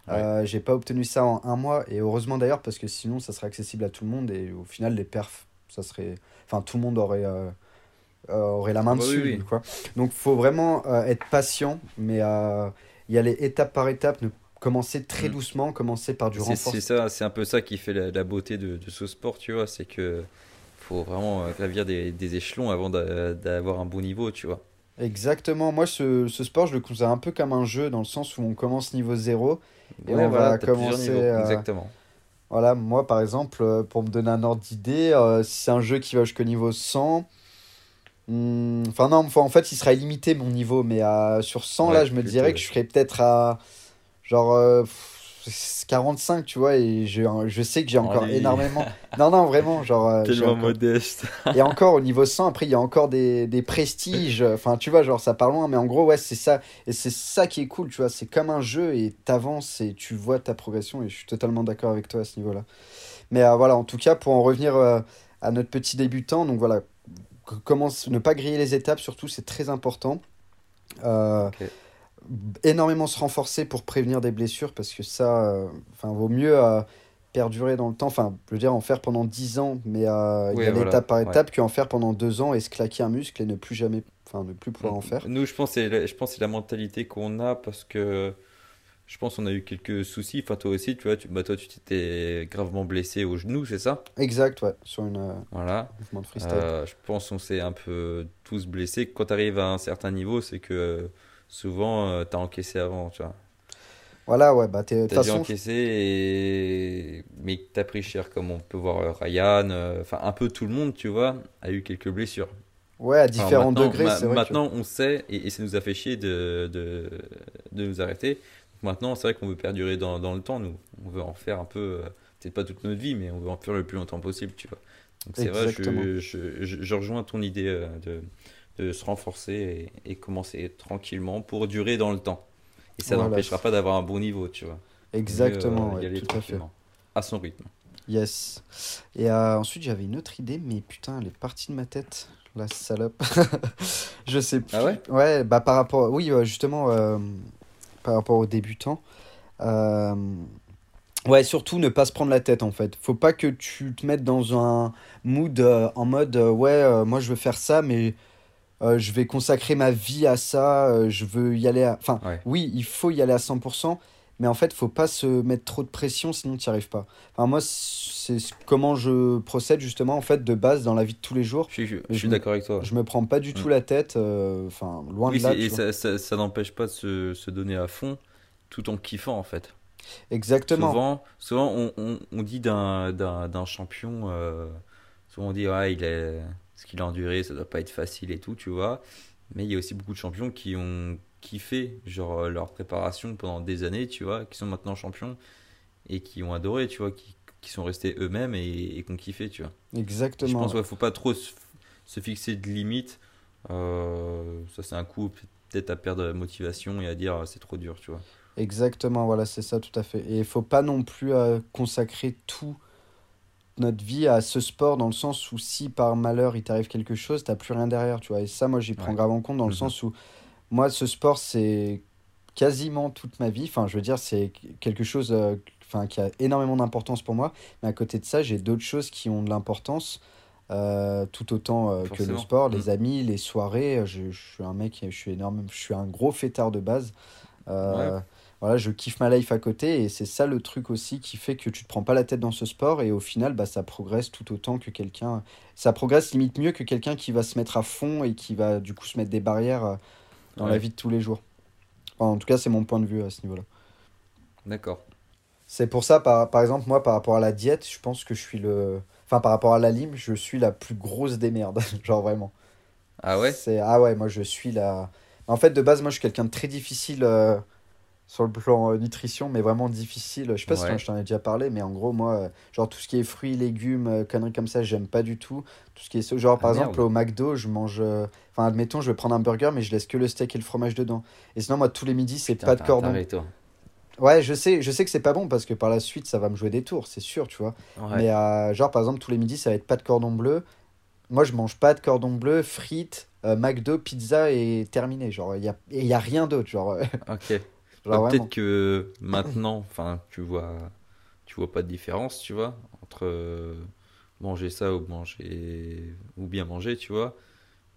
Euh, j'ai pas obtenu ça en un mois. Et heureusement d'ailleurs, parce que sinon, ça serait accessible à tout le monde. Et au final, les perfs, ça serait. Enfin, tout le monde aurait. euh, aurait la main Bah oui, dessus oui. quoi. Donc faut vraiment euh, être patient mais euh, y aller étape par étape, ne commencer très Mm. doucement, commencer par du renforcement. c'est ça, c'est un peu ça qui fait la, la beauté de, de ce sport, tu vois. C'est que faut vraiment euh, gravir des, des échelons avant d'a- d'avoir un bon niveau, tu vois. Exactement, moi ce, ce sport je le considère un peu comme un jeu dans le sens où on commence niveau 0 Et Ouais, on va commencer, euh, Exactement. Voilà, moi par exemple, euh, pour me donner un ordre d'idée, euh, si c'est un jeu qui va jusqu'au niveau 100, hmm, enfin non, en fait il sera illimité mon niveau, mais à- sur 100 là je me dirais que je serais peut-être à genre euh, pff, 45, tu vois, et je, je sais que j'ai encore Allez. énormément. Non, non, vraiment, genre. euh, Tellement encore- modeste. Et encore au niveau 100, après il y a encore des, des prestiges, enfin tu vois, genre ça part loin, mais en gros, ouais, c'est ça. Et c'est ça qui est cool, tu vois, c'est comme un jeu et t'avances et tu vois ta progression et je suis totalement d'accord avec toi à ce niveau-là. Mais euh, voilà, en tout cas, pour en revenir euh, à notre petit débutant, donc voilà, c- commence, ne pas griller les étapes, surtout, c'est très important. Euh. Énormément se renforcer pour prévenir des blessures parce que ça, euh, vaut mieux euh, perdurer dans le temps, enfin, je veux dire, en faire pendant 10 ans, mais euh, y Oui, voilà, étape par ouais. étape, qu'en faire pendant 2 ans et se claquer un muscle et ne plus jamais, enfin, ne plus pouvoir en faire. Nous, je pense, que c'est la- je pense que c'est la mentalité qu'on a parce que je pense qu'on a eu quelques soucis. Enfin, toi aussi, tu vois, tu, bah, toi, tu t'étais gravement blessé au genou, c'est ça? Exact, ouais, sur une euh, Voilà. mouvement de freestyle. Euh, je pense qu'on s'est un peu tous blessés. Quand tu arrives à un certain niveau, c'est que euh, souvent, tu as encaissé avant, tu vois. Voilà, ouais, bah, t'es- T'as dû encaisser, et... mais t'as pris cher, comme on peut voir euh, Ryan, euh, enfin un peu tout le monde, tu vois, a eu quelques blessures. ouais, à différents degrés, ma- c'est vrai. que- maintenant on sait, et, et ça nous a fait chier de, de, de nous arrêter. Maintenant, c'est vrai qu'on veut perdurer dans, dans le temps, nous. On veut en faire un peu, euh, peut-être pas toute notre vie, mais on veut en faire le plus longtemps possible, tu vois. Donc c'est vrai, je, je, je, je rejoins ton idée euh, de, de se renforcer et, et commencer tranquillement pour durer dans le temps. Et ça Voilà. n'empêchera pas d'avoir un bon niveau, tu vois. Exactement, Mieux, euh, ouais, y aller tout à fait. À son rythme. Yes. Et euh, ensuite, j'avais une autre idée, mais putain, elle est partie de ma tête, la salope. Je sais plus. Ah ouais? Ouais, bah par rapport. Oui, justement, euh, par rapport aux débutants. Euh, Ouais, surtout ne pas se prendre la tête en fait. Faut pas que tu te mettes dans un mood euh, en mode euh, ouais, moi je veux faire ça, mais je vais consacrer ma vie à ça, je veux y aller à... Enfin, Ouais. oui, il faut y aller à 100%, mais en fait, faut pas se mettre trop de pression, sinon tu n'y arrives pas. Enfin, moi, c'est comment je procède justement en fait de base dans la vie de tous les jours. Je suis, je, Je suis me- d'accord avec toi. Je me prends pas du tout Mm. la tête, euh, enfin, loin Oui, de là. et ça, ça, ça n'empêche pas de se, se donner à fond tout en kiffant en fait. Exactement. Souvent, souvent on, on, on dit d'un, champion, euh, souvent on dit ouais, il est, ce qu'il a enduré, ça doit pas être facile et tout, tu vois. Mais il y a aussi beaucoup de champions qui ont kiffé genre euh, leur préparation pendant des années, tu vois, qui sont maintenant champions et qui ont adoré, tu vois, qui, qui sont restés eux-mêmes et, et qui ont kiffé, tu vois. Je Exactement. pense qu'il faut pas trop se, se fixer de limites. Euh, ça, c'est un coup peut-être à perdre la motivation et à dire ah, c'est trop dur, tu vois. Exactement, voilà, c'est ça tout à fait. Et il faut pas non plus euh, consacrer tout notre vie à ce sport dans le sens où si par malheur il t'arrive quelque chose, t'as plus rien derrière, tu vois. Et ça, moi, j'y prends Ouais. grave en compte dans le Mhm. sens où moi, ce sport, c'est quasiment toute ma vie. Enfin, je veux dire, c'est quelque chose euh, enfin, qui a énormément d'importance pour moi. Mais à côté de ça, j'ai d'autres choses qui ont de l'importance. euh, tout autant euh, que le sport, les amis, les soirées. Je, je suis un mec, je suis énorme, je suis un gros fêtard de base. Euh, voilà, je kiffe ma life à côté et c'est ça le truc aussi qui fait que tu te prends pas la tête dans ce sport et au final bah, ça progresse tout autant que quelqu'un ça progresse limite mieux que quelqu'un qui va se mettre à fond et qui va du coup se mettre des barrières dans la vie de tous les jours. Enfin, en tout cas, c'est mon point de vue à ce niveau-là. D'accord. C'est pour ça par, par exemple moi par rapport à la diète, je pense que je suis le enfin par rapport à la lime, je suis la plus grosse des merdes, genre vraiment. Ah ouais? C'est ah ouais, moi je suis la En fait de base moi je suis quelqu'un de très difficile euh, sur le plan euh, nutrition mais vraiment difficile. Je sais pas si Ouais. je t'en ai déjà parlé mais en gros moi euh, genre tout ce qui est fruits, légumes, euh, conneries comme ça, j'aime pas du tout. Tout ce qui est genre par Ah, exemple merde. au McDo, je mange enfin admettons, je vais prendre un burger mais je laisse que le steak et le fromage dedans. Et sinon moi tous les midis, c'est pas de cordon. toi. Ouais, je sais, je sais que c'est pas bon parce que par la suite ça va me jouer des tours, c'est sûr, tu vois. Ouais. Mais genre, par exemple, tous les midis, ça va être pas de cordon bleu. Moi, je mange pas de cordon bleu, frites, McDo, pizza et terminé. Genre, il y a, y a rien d'autre. Genre, Ok. Bah, vraiment. Peut-être que maintenant, enfin, tu vois, tu vois pas de différence, tu vois, entre euh, manger ça ou manger ou bien manger, tu vois.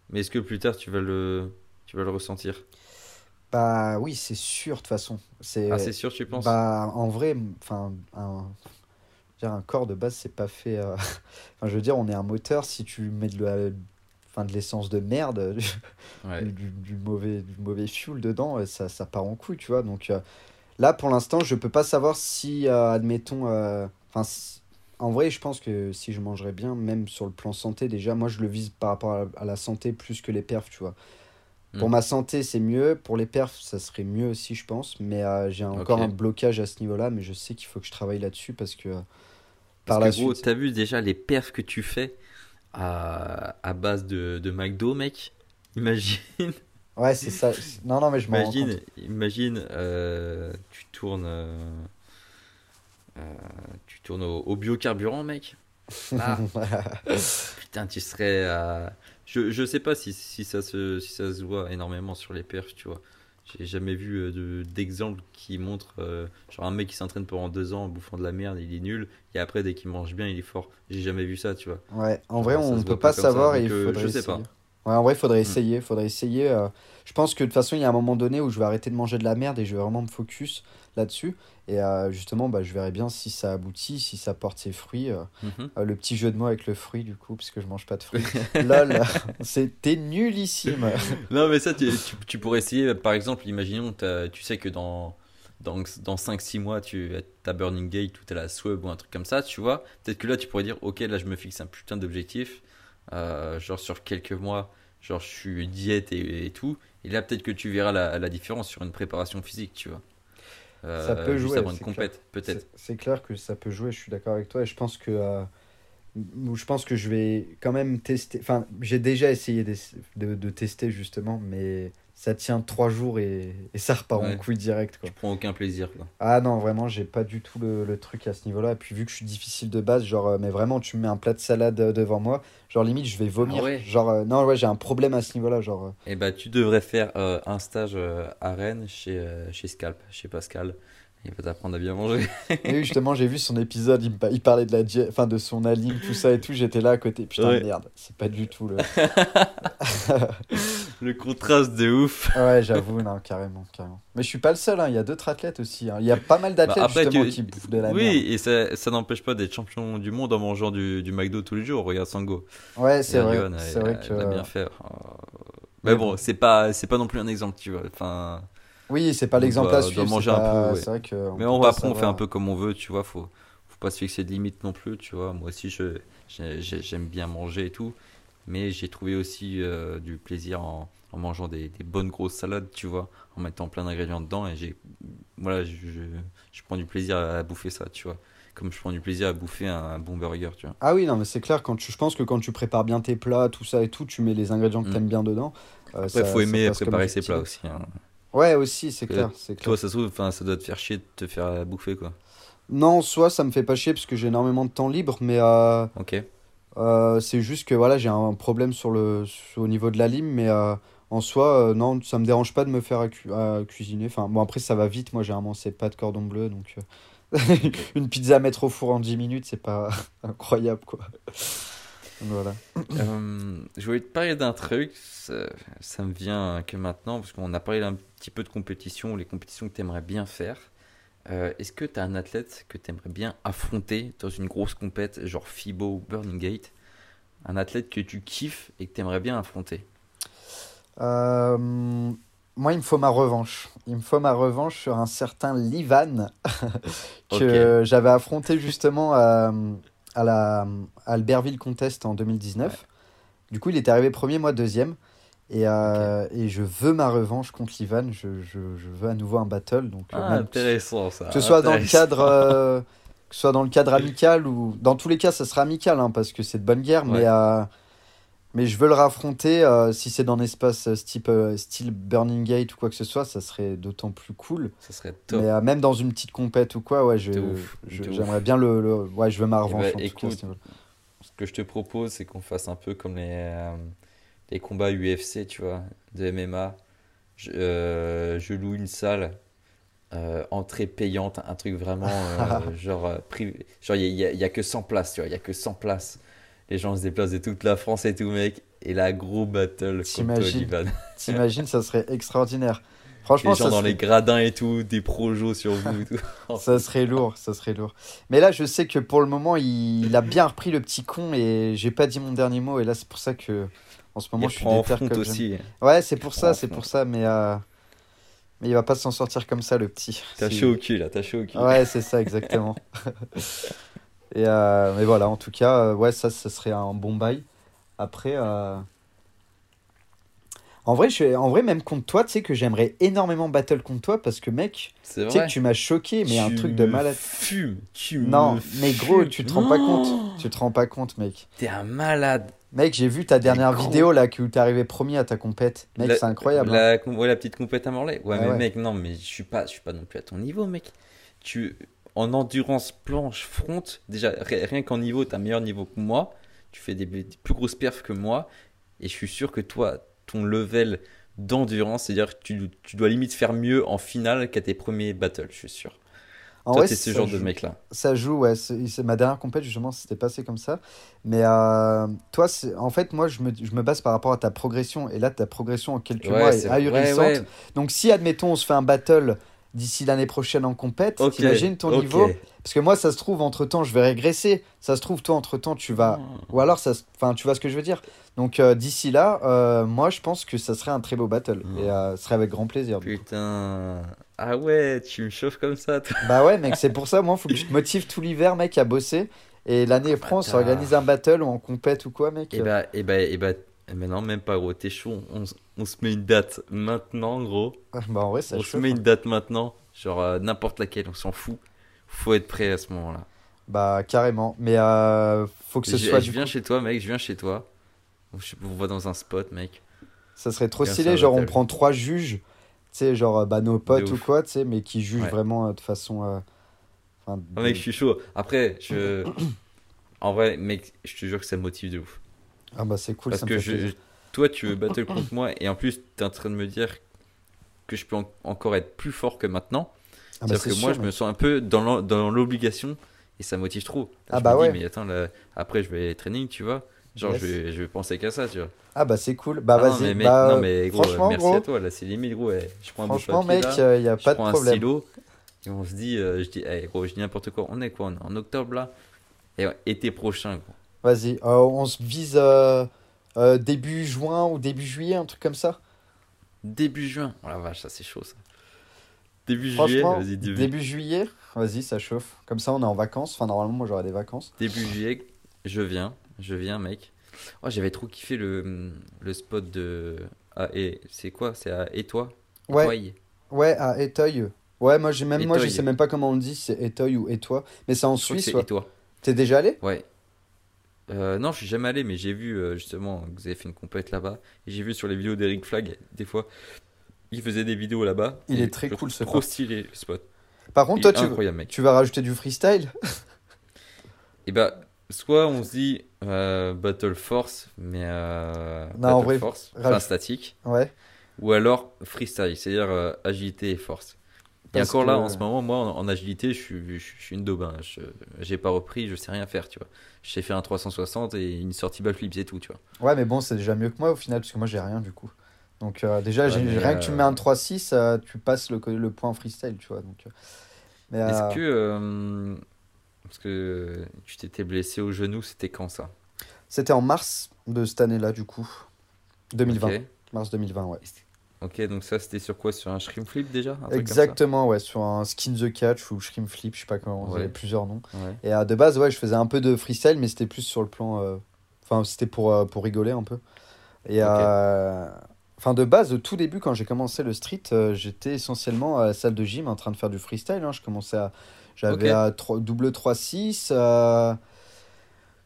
Mais est-ce que plus tard tu vas le, tu vas le ressentir? Bah oui, c'est sûr, de toute façon. C'est, Ah, c'est sûr, tu penses? Bah, en vrai, enfin, un, un corps de base, c'est pas fait. euh, Enfin, je veux dire, on est un moteur. Si tu mets de la- enfin, de l'essence de merde, Ouais. du, du mauvais, du mauvais fuel dedans, ça, ça part en couille, tu vois. Donc euh, là, pour l'instant, je peux pas savoir si, euh, admettons, euh, enfin, si- en vrai, je pense que si je mangerais bien, même sur le plan santé, déjà, moi, je le vise par rapport à, à la santé plus que les perfs, tu vois. Pour Mm. ma santé, c'est mieux. Pour les perfs, ça serait mieux aussi, je pense. Mais j'ai encore un blocage à ce niveau-là, mais je sais qu'il faut que je travaille là-dessus parce que Parce par la gros, suite. t'as vu déjà les perfs que tu fais à, à base de, de McDo, mec Imagine, Ouais, c'est ça. Non, non, mais je rends imagine, imagine, euh, tu tournes, euh, euh, tu tournes au, au biocarburant, mec. Ah, putain, tu serais. Je, je sais pas si, si, ça se, si ça se voit énormément sur les perfs, tu vois. J'ai jamais vu euh, de- d'exemple qui montre euh, genre un mec qui s'entraîne pendant deux ans en bouffant de la merde, il est nul, et après dès qu'il mange bien, il est fort. J'ai jamais vu ça, tu vois. Ouais, en vrai, on ne peut pas savoir et il euh, faudrait je sais essayer. pas. Ouais, en vrai, il faudrait Mm. essayer, faudrait essayer. euh, Je pense que de toute façon, il y a un moment donné où je vais arrêter de manger de la merde et je vais vraiment me focus là-dessus. Et euh, justement, bah, je verrai bien si ça aboutit, si ça porte ses fruits. euh. Mhm. Euh, le petit jeu de mots avec le fruit, du coup, parce que je mange pas de fruits. Lol, c'était nullissime. Non, mais ça, tu, tu, tu pourrais essayer, par exemple, imaginons, tu sais que dans, dans, dans 5-6 mois, tu as Burning Gate ou t'as la Swab ou un truc comme ça, tu vois. Peut-être que là, tu pourrais dire, ok, là, je me fixe un putain d'objectif, euh, genre sur quelques mois, genre je suis diète et, et tout. Et là, peut-être que tu verras la, la différence sur une préparation physique, tu vois. Euh, Ça peut juste jouer, avant une c'est compète, peut-être. C'est clair que ça peut jouer, je suis d'accord avec toi. Et je pense que, euh, je pense que je vais quand même tester. Enfin, j'ai déjà essayé de, de tester justement, mais ça tient trois jours et, et ça repart en couille direct. Quoi. Je prends aucun plaisir, quoi. Ah non, vraiment, j'ai pas du tout le, le truc à ce niveau-là. Et puis vu que je suis difficile de base, genre, euh, mais vraiment, tu me mets un plat de salade euh, devant moi, genre limite, je vais vomir. Ah ouais Genre, euh, non, ouais, j'ai un problème à ce niveau-là. Genre, euh, Eh ben, tu devrais faire euh, un stage euh, à Rennes chez, chez Scalp, chez Pascal. Il va t'apprendre à bien manger. Et oui, justement, j'ai vu son épisode, il, il parlait de, la diè- enfin, de son alim, tout ça et tout. J'étais là à côté. Putain, Ouais. merde, c'est pas du tout le. Le contraste de ouf. Ouais, j'avoue, non, carrément, carrément. Mais je suis pas le seul, hein, il y a d'autres athlètes aussi. hein. Il y a pas mal d'athlètes Bah, justement tu- qui bouffent de la oui, merde. et ça, ça n'empêche pas d'être champion du monde en mangeant du, du McDo tous les jours. Regarde Sango. Ouais, c'est vrai. C'est vrai elle va que. bien faire. Euh, Mais Mais bon, c'est pas, c'est pas non plus un exemple, tu vois. Enfin, Oui, c'est pas l'exemple à doit suivre. manger un peu, ouais. Vrai mais on, après, on fait savoir. un peu comme on veut, tu vois. Faut, faut pas se fixer de limites non plus, tu vois. Moi aussi, je, j'ai- j'ai- j'aime bien manger et tout. Mais j'ai trouvé aussi euh, du plaisir en, en mangeant des, des bonnes grosses salades, tu vois. En mettant plein d'ingrédients dedans. Et j'ai, voilà, je, je, je prends du plaisir à bouffer ça, tu vois. Comme je prends du plaisir à bouffer un, un bon burger, tu vois. Ah oui, non, mais c'est clair, quand tu, je pense que quand tu prépares bien tes plats, tout ça et tout, tu mets les ingrédients que Mm. t'aimes bien dedans. euh, Après, ça- faut aimer préparer ses plats aussi. hein. Ouais, aussi, c'est clair, c'est clair. Toi, ça se trouve, enfin, ça doit te faire chier de te faire bouffer, quoi. Non, soit ça me fait pas chier parce que j'ai énormément de temps libre, mais euh, Ok. euh, c'est juste que voilà, j'ai un problème sur le, au niveau de la lime, mais euh, en soi, non, ça me dérange pas de me faire à, cu- à cuisiner. Enfin, bon, après, ça va vite. Moi, généralement, c'est pas de cordon bleu, donc une pizza à mettre au four en 10 minutes, c'est pas incroyable, quoi. Voilà. Euh, je voulais te parler d'un truc, ça, ça me vient que maintenant, parce qu'on a parlé un petit peu de compétition, les compétitions que tu aimerais bien faire. Euh, Est-ce que tu as un athlète que tu aimerais bien affronter dans une grosse compète, genre FIBO ou Burning Gate? Un athlète que tu kiffes et que tu aimerais bien affronter? Euh, moi, il me faut ma revanche. Il me faut ma revanche sur un certain Livan que j'avais affronté justement à, à la à Albertville Contest en 2019. Du coup, il était arrivé premier, moi deuxième. Et, euh, et je veux ma revanche contre Livan. Je, je, je veux à nouveau un battle. Donc, Ah, même- intéressant ça. que ce soit dans le cadre euh, que ce soit dans le cadre amical ou dans tous les cas ça sera amical hein, parce que c'est de bonne guerre Ouais. mais euh, mais je veux le raffronter euh, si c'est dans un espace euh, type euh, style Burning Gate ou quoi que ce soit ça serait d'autant plus cool Ça serait top. mais euh, même dans une petite compète ou quoi ouais je, j'aimerais bien le, le- ouais je veux ma Eh revanche ben, en tout cas, à écoute, ce que je te propose, c'est qu'on fasse un peu comme les, les combats UFC, tu vois, de MMA. Je, je loue une salle, entrée payante, un truc vraiment genre privé. Genre, il n'y a, y a que 100 places, tu vois, il y a que 100 places. Les gens se déplacent de toute la France et tout, mec. Et la gros battle contre T'imagines Olivan. t'imagines ça serait extraordinaire Les franchement gens ça dans serait- les gradins et tout, des projos sur vous et tout. Ça serait lourd, ça serait lourd. Mais là, je sais que pour le moment, il, il a bien repris le petit con et j'ai pas dit mon dernier mot. Et là, c'est pour ça que en ce moment, Il je suis déter comme aussi. Ouais, c'est pour prend ça, c'est pour ça. Mais, euh, mais il va pas s'en sortir comme ça, le petit. T'as chaud au cul là, t'as chaud au cul. Ouais, c'est ça, exactement. et euh, mais voilà, en tout cas, euh, ouais, ça, ça serait un bon bail. Après, euh, en vrai, je, en vrai, même contre toi, tu sais que j'aimerais énormément battle contre toi parce que mec, tu sais que tu m'as choqué, mais un Tu truc de malade. Fumes, tu Non, me mais gros, tu te rends pas compte. Tu te rends pas compte, mec. T'es un malade. Mec, j'ai vu ta dernière vidéo là où t'es arrivé premier à ta compète. Mec, c'est incroyable. hein. La, ouais, la petite compète à Morlaix. Ouais, Ah mais ouais. mec, non, mais je suis pas, je suis pas non plus à ton niveau, mec. Tu, en endurance planche front, déjà ri- rien qu'en niveau, t'as un meilleur niveau que moi. Tu fais des, des plus grosses perfs que moi, et je suis sûr que toi, ton level d'endurance, c'est-à-dire que tu, tu dois limite faire mieux en finale qu'à tes premiers battles, je suis sûr. En toi, vrai, t'es ce genre de joue- mec là. Ça joue, ouais. C'est ma dernière compète, justement, c'était passé comme ça. Mais euh, toi, en fait, moi, je me, je me base par rapport à ta progression. Et là, ta progression en quelques mois est, c'est- ahurissante. ouais, ouais. Donc, si, admettons, on se fait un battle d'ici l'année prochaine en compète, Ok, t'imagines ton niveau? Parce que moi, ça se trouve, entre-temps, je vais régresser. Ça se trouve, toi, entre-temps, tu vas... Ou alors, ça, se- enfin, tu vois ce que je veux dire? Donc, euh, d'ici là, euh, moi, je pense que ça serait un très beau battle. Et euh, ce serait avec grand plaisir. Putain. Ah ouais, tu me chauffes comme ça, toi. Bah ouais, mec, c'est pour ça, moi, faut que je te motive tout l'hiver, mec, à bosser. Et l'année pro, on bâtard. s'organise un battle ou en compète ou quoi, mec. Et bah, et bah, et bah, mais non, même pas, gros. T'es chaud. On, on se met une date maintenant, gros. Bah, en vrai, ça on se met hein. une date maintenant. Genre euh, n'importe laquelle, on s'en fout. Faut être prêt à ce moment-là. Bah, carrément. Mais euh, faut que ce Je, soit je du viens coup- chez toi, mec. Je viens chez toi. On, je- on va dans un spot, mec. Ça serait trop stylé. Genre, on prend trois juges, tu sais, genre, euh, bah, nos potes ou quoi, tu sais, mais qui jugent Ouais. vraiment euh, de façon. enfin, Ah, de- mec, je suis chaud. Après, je. En vrai, mec, je te jure que ça me motive de ouf. Ah, bah, c'est cool, Parce ça me que fait je, toi, tu veux battle contre moi, et en plus, tu es en train de me dire que je peux en- encore être plus fort que maintenant. Ah bah, C'est-à-dire que moi, je me sens un peu dans l'obligation et ça motive trop. Là, Ah je bah me dis, ouais. mais attends, là, après, je vais training, tu vois. Genre, Yes. je, vais, je vais penser qu'à ça, tu vois. Ah bah c'est cool. Bah Ah non, vas-y. mais mec, bah, non, mais gros, franchement, merci gros, à toi, là, c'est limite, gros. ouais. Je prends un franchement, papier, mec, il n'y a pas de un problème. stylo et on se dit, euh, je dis, gros, je dis n'importe quoi. On est quoi On est en octobre, là? Et été prochain, gros. Vas-y, euh, on se vise euh, euh, début juin ou début juillet, un truc comme ça? Début juin. Oh la vache, ça, c'est chaud, ça. Début juillet, vas-y, début, début juillet, vas-y, ça chauffe. Comme ça, on est en vacances. Enfin, normalement, moi, j'aurai des vacances. début juillet, je viens. Je viens, mec. Oh, j'avais trop kiffé le, le spot de. Ah, et c'est quoi? C'est à Et toi? Ouais, Étoile ouais, à Éteuil. Ouais, moi, j'ai même, moi, je sais même pas comment on le dit, c'est Éteuil ou Étoile. Mais c'est en Je Suisse, c'est ouais. T'es déjà allé? Ouais. Euh, non, je suis jamais allé, mais j'ai vu euh, justement que vous avez fait une compète là-bas. Et j'ai vu sur les vidéos d'Eric Flag, des fois, il faisait des vidéos là-bas. Il est très cool, ce Trop spot. stylé le spot. Par contre, toi, tu, incroyable, mec. tu vas rajouter du freestyle? Et bah, soit on se dit euh, Battle Force, mais Non, en Battle vrai, Force, enfin statique, Ouais. ou alors freestyle, c'est-à-dire agilité et force. Et encore là, en ce moment, moi, en, en agilité, je suis, je, je suis une daube. hein. Je j'ai pas repris, je sais rien faire, tu vois. Je sais faire un 360 et une sortie backflip, c'est tout, tu vois. Ouais, mais bon, c'est déjà mieux que moi au final, parce que moi, j'ai rien du coup. Donc, euh, déjà, Ouais, rien que tu euh, mets un 3-6, euh, tu passes le, le point freestyle, tu vois. Donc, euh, euh, Est-ce que. euh, parce que tu t'étais blessé au genou, c'était quand ça? C'était en mars de cette année-là, du coup. 2020. Ok. Mars 2020, ouais. Ok, donc ça, c'était sur quoi? Sur un shrimp flip déjà? Un truc Exactement, ouais, sur un skin the catch ou shrimp flip, je sais pas comment, Ouais. il y avait plusieurs noms. Ouais. Et euh, de base, ouais, je faisais un peu de freestyle, mais c'était plus sur le plan. euh, Enfin, c'était pour, euh, pour rigoler un peu. Et. Euh, Enfin, de base, au tout début, quand j'ai commencé le street, j'étais essentiellement à la salle de gym en train de faire du freestyle. hein. Je commençais à. J'avais Ok. à trois- double 3-6, euh,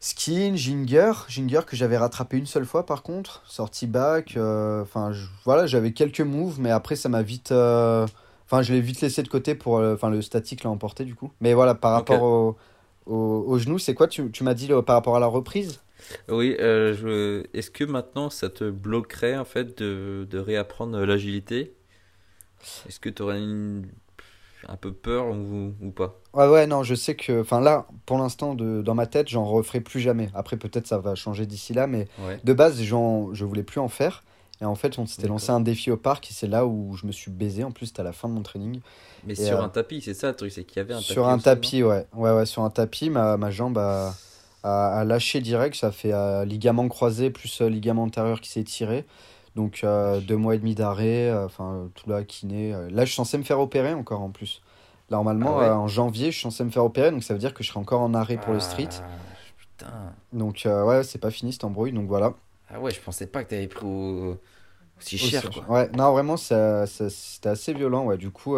skin, ginger. Ginger que j'avais rattrapé une seule fois par contre. Sortie back. euh, Enfin, voilà, j'avais quelques moves, mais après, ça m'a vite. euh, Enfin, je l'ai vite laissé de côté pour. euh, Enfin, le statique l'a emporté du coup. Mais voilà, par rapport au, au, au genou, c'est quoi Tu, tu m'as dit le- par rapport à la reprise? Oui, euh, je... est-ce que maintenant ça te bloquerait en fait de, de réapprendre l'agilité? Est-ce que tu aurais une... un peu peur ou, ou pas Ouais, ouais, non, je sais que. Enfin, là, pour l'instant, de, dans ma tête, j'en referai plus jamais. Après, peut-être ça va changer d'ici là, mais Ouais. de base, je voulais plus en faire. Et en fait, on s'était lancé un défi au parc et c'est là où je me suis baisé. En plus, c'était à la fin de mon training. Mais Et, sur euh, un tapis, c'est ça le truc, c'est qu'il y avait un tapis. sur un aussi, tapis, ouais. Ouais, ouais, sur un tapis, ma, ma jambe a, a, a lâché direct. Ça fait euh, ligament croisé plus euh, ligament antérieur qui s'est tiré. Donc, euh, deux mois et demi d'arrêt. euh, Enfin, tout là, kiné. euh. Là, je suis censé me faire opérer encore en plus. Normalement, Ah ouais euh, en janvier, je suis censé me faire opérer. Donc, ça veut dire que je serai encore en arrêt pour le street. Ah, Putain. Donc, ouais, c'est pas fini cette embrouille. Donc, voilà. Ah ouais, je pensais pas que t'avais pris au... aussi Aussi, cher quoi. Ouais, non, vraiment, ça, ça- c'était assez violent. Ouais, du coup,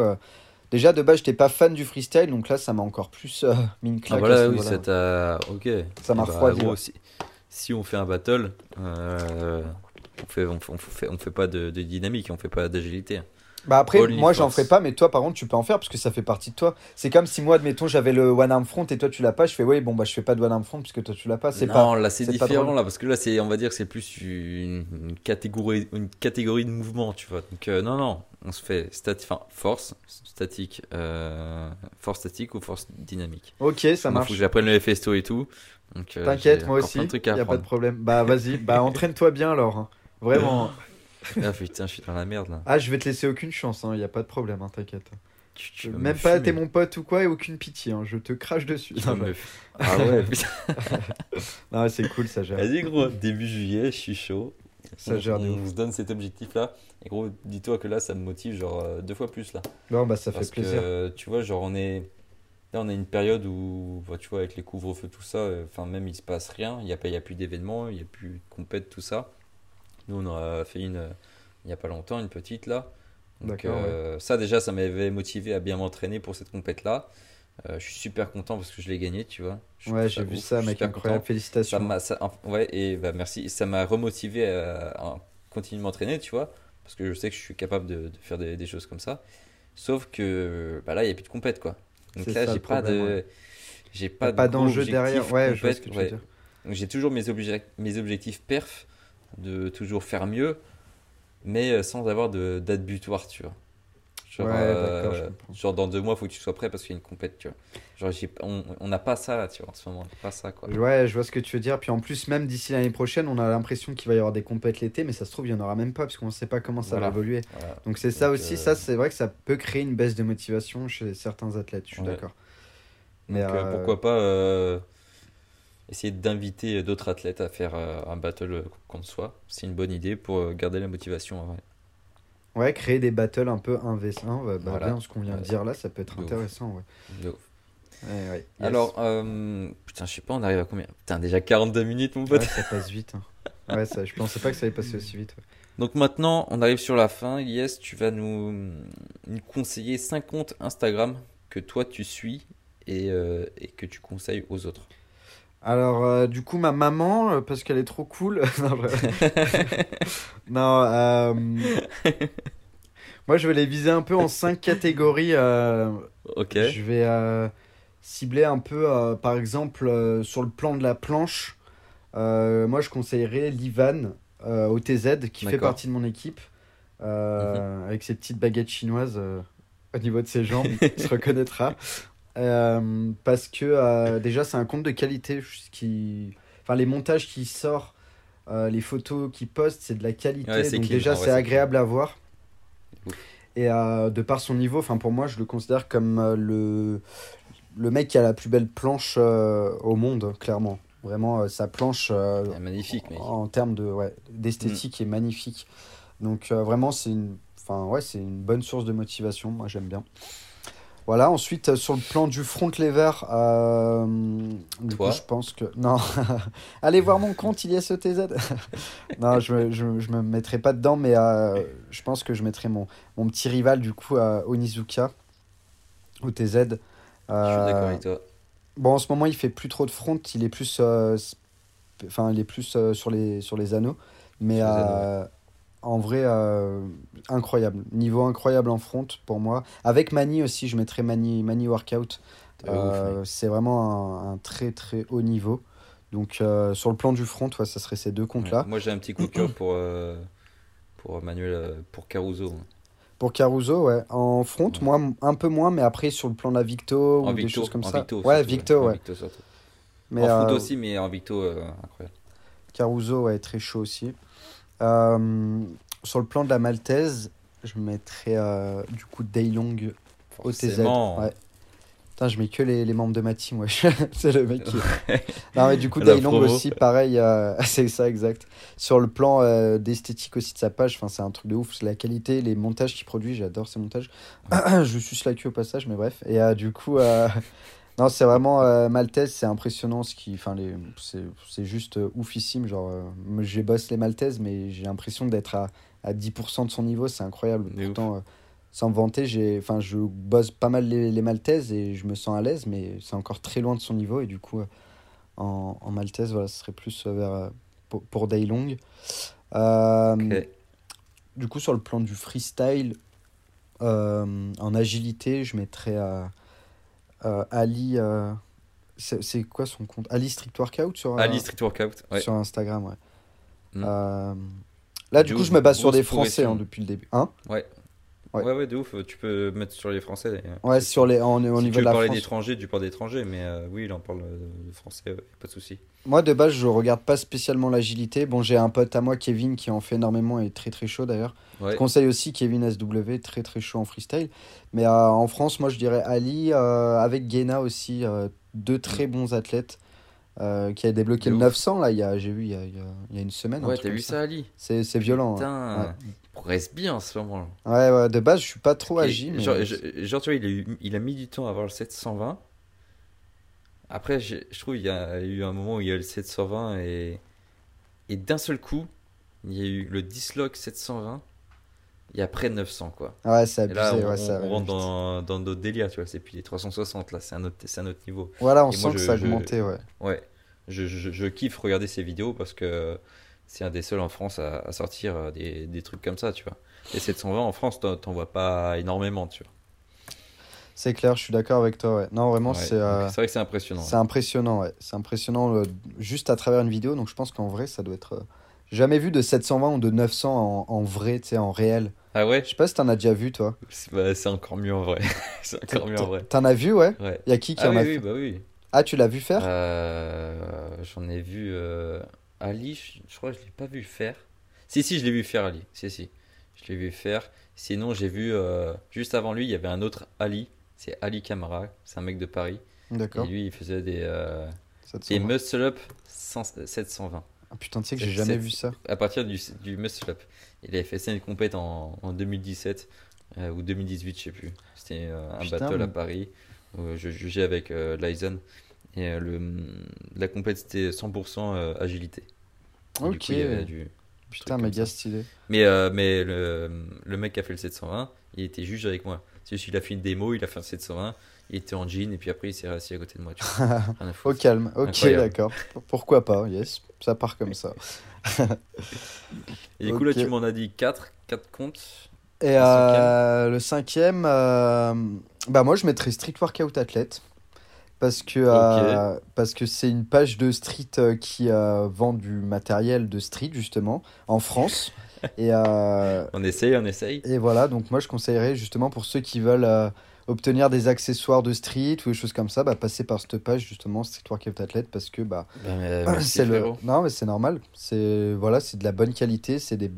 déjà de base, j'étais pas fan du freestyle, donc là, ça m'a encore plus euh, mis une Ah claque. voilà, oui, ça t'a. Ok. Ça m'a bah, refroidi, gros, si, si on fait un battle, euh, on fait, on fait, on fait, on fait pas de, de dynamique, on fait pas d'agilité. Bah après, Only moi, j'en ferai pas, mais toi, par contre, tu peux en faire parce que ça fait partie de toi. C'est comme si moi, admettons, j'avais le one arm front et toi, tu l'as pas. Je fais, ouais, bon, bah, je fais pas de one arm front puisque toi, tu l'as pas. C'est non, pas. là c'est différent là parce que là c'est, on va dire, que c'est plus une, une catégorie, une catégorie de mouvement, tu vois. Donc euh, non, non, on se fait force statique, euh, force statique ou force dynamique. Ok, ça marche. Faut que j'apprenne le FSTO et tout. Donc, euh, T'inquiète, moi aussi. plein Y de trucs a pas de problème. Bah, vas-y, bah, entraîne-toi bien alors. Vraiment. Ah putain, je suis dans la merde là. Ah, je vais te laisser aucune chance, hein. Y a pas de problème, hein, t'inquiète. Tu- tu Même pas, t'es mon pote ou quoi, et aucune pitié, hein. Je te crache dessus. Non, me- Ah ouais, putain. Non, c'est cool, ça gère. Vas-y gros, début juillet, je suis chaud. Ça on, gère on se donne cet objectif là. Et gros, dis-toi que là, ça me motive genre euh, deux fois plus là. Non, bah, ça Parce fait plaisir. que tu vois, genre on est. Là, on a une période où, bah, tu vois, avec les couvre-feux, tout ça, euh, enfin, même il se passe rien. Il n'y a, pas- il y a plus d'événements, il n'y a plus de compète, tout ça. Nous, on a fait une, euh, il n'y a pas longtemps, une petite là. Donc, euh, ça, déjà, ça m'avait motivé à bien m'entraîner pour cette compète là. Euh, je suis super content parce que je l'ai gagné, tu vois. Je Ouais, j'ai vu ça, mec, incroyable. content. Félicitations. ça- ouais, et bah merci. Ça m'a remotivé à, à continuer de m'entraîner, tu vois, parce que je sais que je suis capable de, de faire des, des choses comme ça. Sauf que bah là, il n'y a plus de compète, quoi. Donc là, j'ai pas de, ouais. j'ai Pas, pas, d'enjeu derrière. Ouais, je vois ce compète, que tu veux ouais. j'ai toujours mes objectifs perf, de toujours faire mieux, mais euh, sans avoir de date butoir, tu vois. Genre, Ouais, euh, genre dans deux mois, il faut que tu sois prêt parce qu'il y a une compète, tu vois. Genre, j'ai- on n'a pas ça, tu vois, en ce moment. On pas ça, quoi. Ouais, je vois ce que tu veux dire. Puis en plus, même d'ici l'année prochaine, on a l'impression qu'il va y avoir des compètes l'été, mais ça se trouve, il n'y en aura même pas, parce qu'on ne sait pas comment ça Voilà. va évoluer. Voilà. Donc c'est ça aussi, euh, ça c'est vrai que ça peut créer une baisse de motivation chez certains athlètes, je suis Ouais. d'accord. Mais Donc, euh, pourquoi pas essayer d'inviter d'autres athlètes à faire euh, un battle contre soi. C'est une bonne idée pour euh, garder la motivation. en vrai. Ouais, créer des battles un peu 1v1, bah, bah, Voilà. bien ce qu'on vient de dire là, ça peut être De ouf. intéressant. Ouais. De ouf. Ouais, ouais. Yes. Alors, euh, putain, je sais pas, on arrive à combien? Putain, déjà 42 minutes, mon pote. Ouais, ça passe vite. hein. Ouais, ça, je pensais pas que ça allait passer aussi vite. Donc maintenant, on arrive sur la fin. Yes, tu vas nous, nous conseiller 5 comptes Instagram que toi tu suis et, euh, et que tu conseilles aux autres. Alors, euh, du coup, ma maman, euh, parce qu'elle est trop cool. non, je- non, euh, moi je vais les viser un peu en cinq catégories. euh, Ok. Je vais cibler un peu, par exemple, sur le plan de la planche. moi, je conseillerais l'Ivan euh, OTZ, qui fait partie de mon équipe, euh, avec ses petites baguettes chinoises au niveau de ses jambes, il se reconnaîtra. Euh, parce que euh, déjà, c'est un compte de qualité. ce Qui... Enfin, les montages qu'il sort, euh, les photos qu'il poste, c'est de la qualité. Ouais, donc, clean, déjà, en vrai, c'est agréable à voir. Et euh, de par son niveau, enfin pour moi, je le considère comme le, le mec qui a la plus belle planche au monde, clairement. Vraiment, sa planche Ah, magnifique, mec. en termes de ouais, d'esthétique est magnifique. Donc vraiment, c'est une, enfin ouais, c'est une bonne source de motivation. Moi, j'aime bien. Voilà. Ensuite, euh, sur le plan du front lever, euh, du Toi coup, je pense que non. Allez voir mon compte, il y a ce TZ. non, je, me- je, me- je me mettrai pas dedans, mais euh, je pense que je mettrai mon, mon petit rival du coup à Onizuka au TZ. Je suis d'accord avec toi. Bon, en ce moment, il fait plus trop de front, il est plus, euh, enfin, il est plus sur les sur les anneaux, mais euh, en vrai, euh, incroyable, niveau incroyable en front pour moi. Avec Mani aussi, je mettrais Mani Mani workout. Euh, c'est vraiment un, un très très haut niveau. Donc euh, sur le plan du front, ouais, ça serait ces deux comptes là. Ouais. Moi, j'ai un petit coup de cœur pour, pour Manuel, pour Caruso. Pour Caruso, ouais, en front, Ouais. moi un peu moins, mais après sur le plan de la Victo En ou des Victo, choses comme en ça. Victo ouais, Victo, En ouais. Victo surtout. Mais en foot euh, aussi, mais en Victo, incroyable. Caruso ouais, très chaud aussi. Euh, sur le plan de la Maltaise, je mettrais euh, du coup Daylong OTZ. Ouais. Putain, je mets que les, les membres de ma team, ouais. c'est le mec qui. Non, mais du coup, promo. aussi, pareil, euh, c'est ça, exact. Sur le plan euh, d'esthétique aussi de sa page, c'est un truc de ouf. C'est la qualité, les montages qu'il produit, j'adore ces montages. je suis la queue au passage, mais bref. Et euh, du coup, non, c'est vraiment euh, c'est impressionnant. Ce qui, enfin, les, c'est, juste euh, oufissime. Genre, euh, moi, j'ai bossé les Maltaises, mais j'ai l'impression d'être à, à 10% de son niveau, c'est incroyable. Pourtant, euh, sans me vanter, enfin, je bosse pas mal les, les et je me sens à l'aise, mais c'est encore très loin de son niveau. Et du coup, euh, en, en voilà, ce serait plus vers, pour, pour Daylong. Euh, Ok. Du coup, sur le plan du freestyle, en agilité, je mettrais euh, Ali. euh, c'est quoi son compte? Ali Strict Workout sur, euh, Ali Street Workout. Ouais. sur Instagram, ouais. Mm. Euh, là, du coup, je me base sur des Français hein, depuis le début. Hein? Ouais. Ouais. ouais. ouais, de ouf. Tu peux mettre sur les Français. d'ailleurs. ouais, sur les, en, au si niveau tu veux parler France. d'étrangers, tu parles d'étrangers, mais euh, oui, il en parle euh, de français, ouais, pas de souci. Moi, de base, je regarde pas spécialement l'agilité. Bon, j'ai un pote à moi, Kevin, qui en fait énormément et très très chaud d'ailleurs. Ouais. Je conseille aussi Kevin SW, très très chaud en freestyle. Mais euh, en France, moi je dirais Ali, euh, avec Guéna aussi, euh, deux très bons athlètes euh, qui a débloqué Mm. Le ouf. 900, là, il y a, j'ai vu il y a, il y a- y une semaine. Ouais, t'as vu ça, Ali? C'est, c'est violent. ouais. Putain, Ouais. Progresse bien en ce moment. Ouais, ouais, de base, je suis pas trop Et agi. Mais... genre, tu vois, il a, eu- il a mis du temps à avoir le 720. Après, je trouve qu'il y a eu un moment où il y a eu le 720 et, et d'un seul coup, il y a eu le dislock 720 et après 900, quoi. Ouais, c'est Et là, abusé. on, ouais, ça on rentre dans, dans d'autres délires, tu vois. C'est plus les 360, là, c'est un autre, un autre niveau. Voilà, on Et sent moi, que je- ça a augmenté, ouais. Ouais, je, je, je kiffe regarder ces vidéos parce que c'est un des seuls en France à, à sortir euh, des, des trucs comme ça, tu vois. Et 720 en France, t'en vois pas énormément, tu vois. C'est clair, je suis d'accord avec toi, ouais. Non, vraiment, Ouais, c'est. euh, c'est vrai que c'est impressionnant. C'est impressionnant, ouais. C'est impressionnant euh, juste à travers une vidéo. Donc je pense qu'en vrai, ça doit être. euh, jamais vu de 720 ou de 900 en, en vrai, tu sais, en réel. Ah ouais? Je sais pas si t'en as déjà vu, toi. C'est bah, encore mieux en vrai. c'est encore mieux en vrai. T'en as vu, ouais? Ouais. Y a qui qui Ah en oui, a oui, fait? bah oui. Ah, tu l'as vu faire? J'en ai vu Ali, je, crois que je l'ai pas vu faire. Si, si, je l'ai vu faire Ali. Si, si, je l'ai vu faire. Sinon, j'ai vu euh, juste avant lui, il y avait un autre Ali. C'est Ali Camara, c'est un mec de Paris. Et D'accord. lui, il faisait des, euh, des semble. muscle up 100 720. Ah, putain, tu sais que j'ai jamais vu ça. À partir du, du muscle up. Il avait fait ça une compète en, en 2017 euh, ou 2018, je sais plus. C'était euh, un Putain, battle à Paris où je jugeais avec Lyson. Et euh, le, la compète, c'était 100% euh, agilité. Et Du Ok. coup, il y avait du... Putain, méga stylé. Mais, euh, mais le, le mec qui a fait le 720, il était juge avec moi. C'est juste qu'il a fait une démo, il a fait un 720, il était en jean et puis après il s'est assis à côté de moi. Tu vois. Au calme. Ok, d'accord. Pourquoi pas, yes. Ça part comme ça. Et du coup, là, Ok. tu m'en as dit 4, 4 comptes. Et Le le cinquième, euh, bah moi je mettrais Street Workout Athlete parce que euh, parce que c'est une page de street euh, qui euh, vend du matériel de street justement en France et On essaye, on essaye. et voilà donc moi je conseillerais justement pour ceux qui veulent obtenir des accessoires de street ou des choses comme ça bah passer par cette page justement Street Workout Athlete parce que bah Ben, merci, c'est le frérot. non mais c'est normal c'est voilà c'est de la bonne qualité c'est des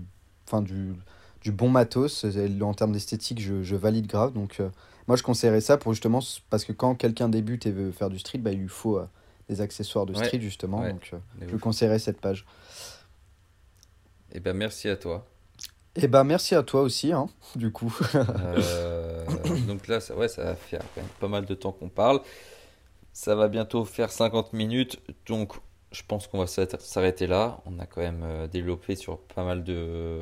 enfin du du bon matos en termes d'esthétique je, je valide grave donc moi je conseillerais ça pour justement parce que quand quelqu'un débute et veut faire du street bah il lui faut euh, des accessoires de Ouais, street justement ouais. donc euh, je ouf. conseillerais cette page Eh ben, merci à toi. et bah merci à toi aussi hein, du coup Euh, donc là, ça, ouais, ça va faire quand même pas mal de temps qu'on parle. Ça va bientôt faire 50 minutes. Donc, je pense qu'on va s'arrêter- là. On a quand même développé sur pas mal de,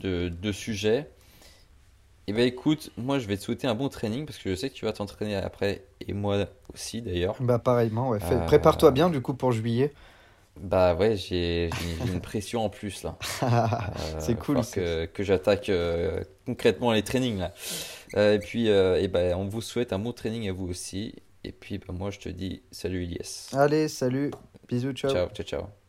de, de sujets. Et ben écoute, moi je vais te souhaiter un bon training parce que je sais que tu vas t'entraîner après et moi aussi d'ailleurs. bah pareillement ouais fais- Euh, prépare-toi bien du coup pour juillet Bah ouais, j'ai j'ai une pression en plus là. Euh, C'est cool, c'est- que, que j'attaque euh, concrètement les trainings là. Euh, et puis, euh, ben, on vous souhaite un bon training à vous aussi. Et puis, ben, moi, je te dis salut Ilyes. allez salut bisous ciao Ciao, ciao, ciao.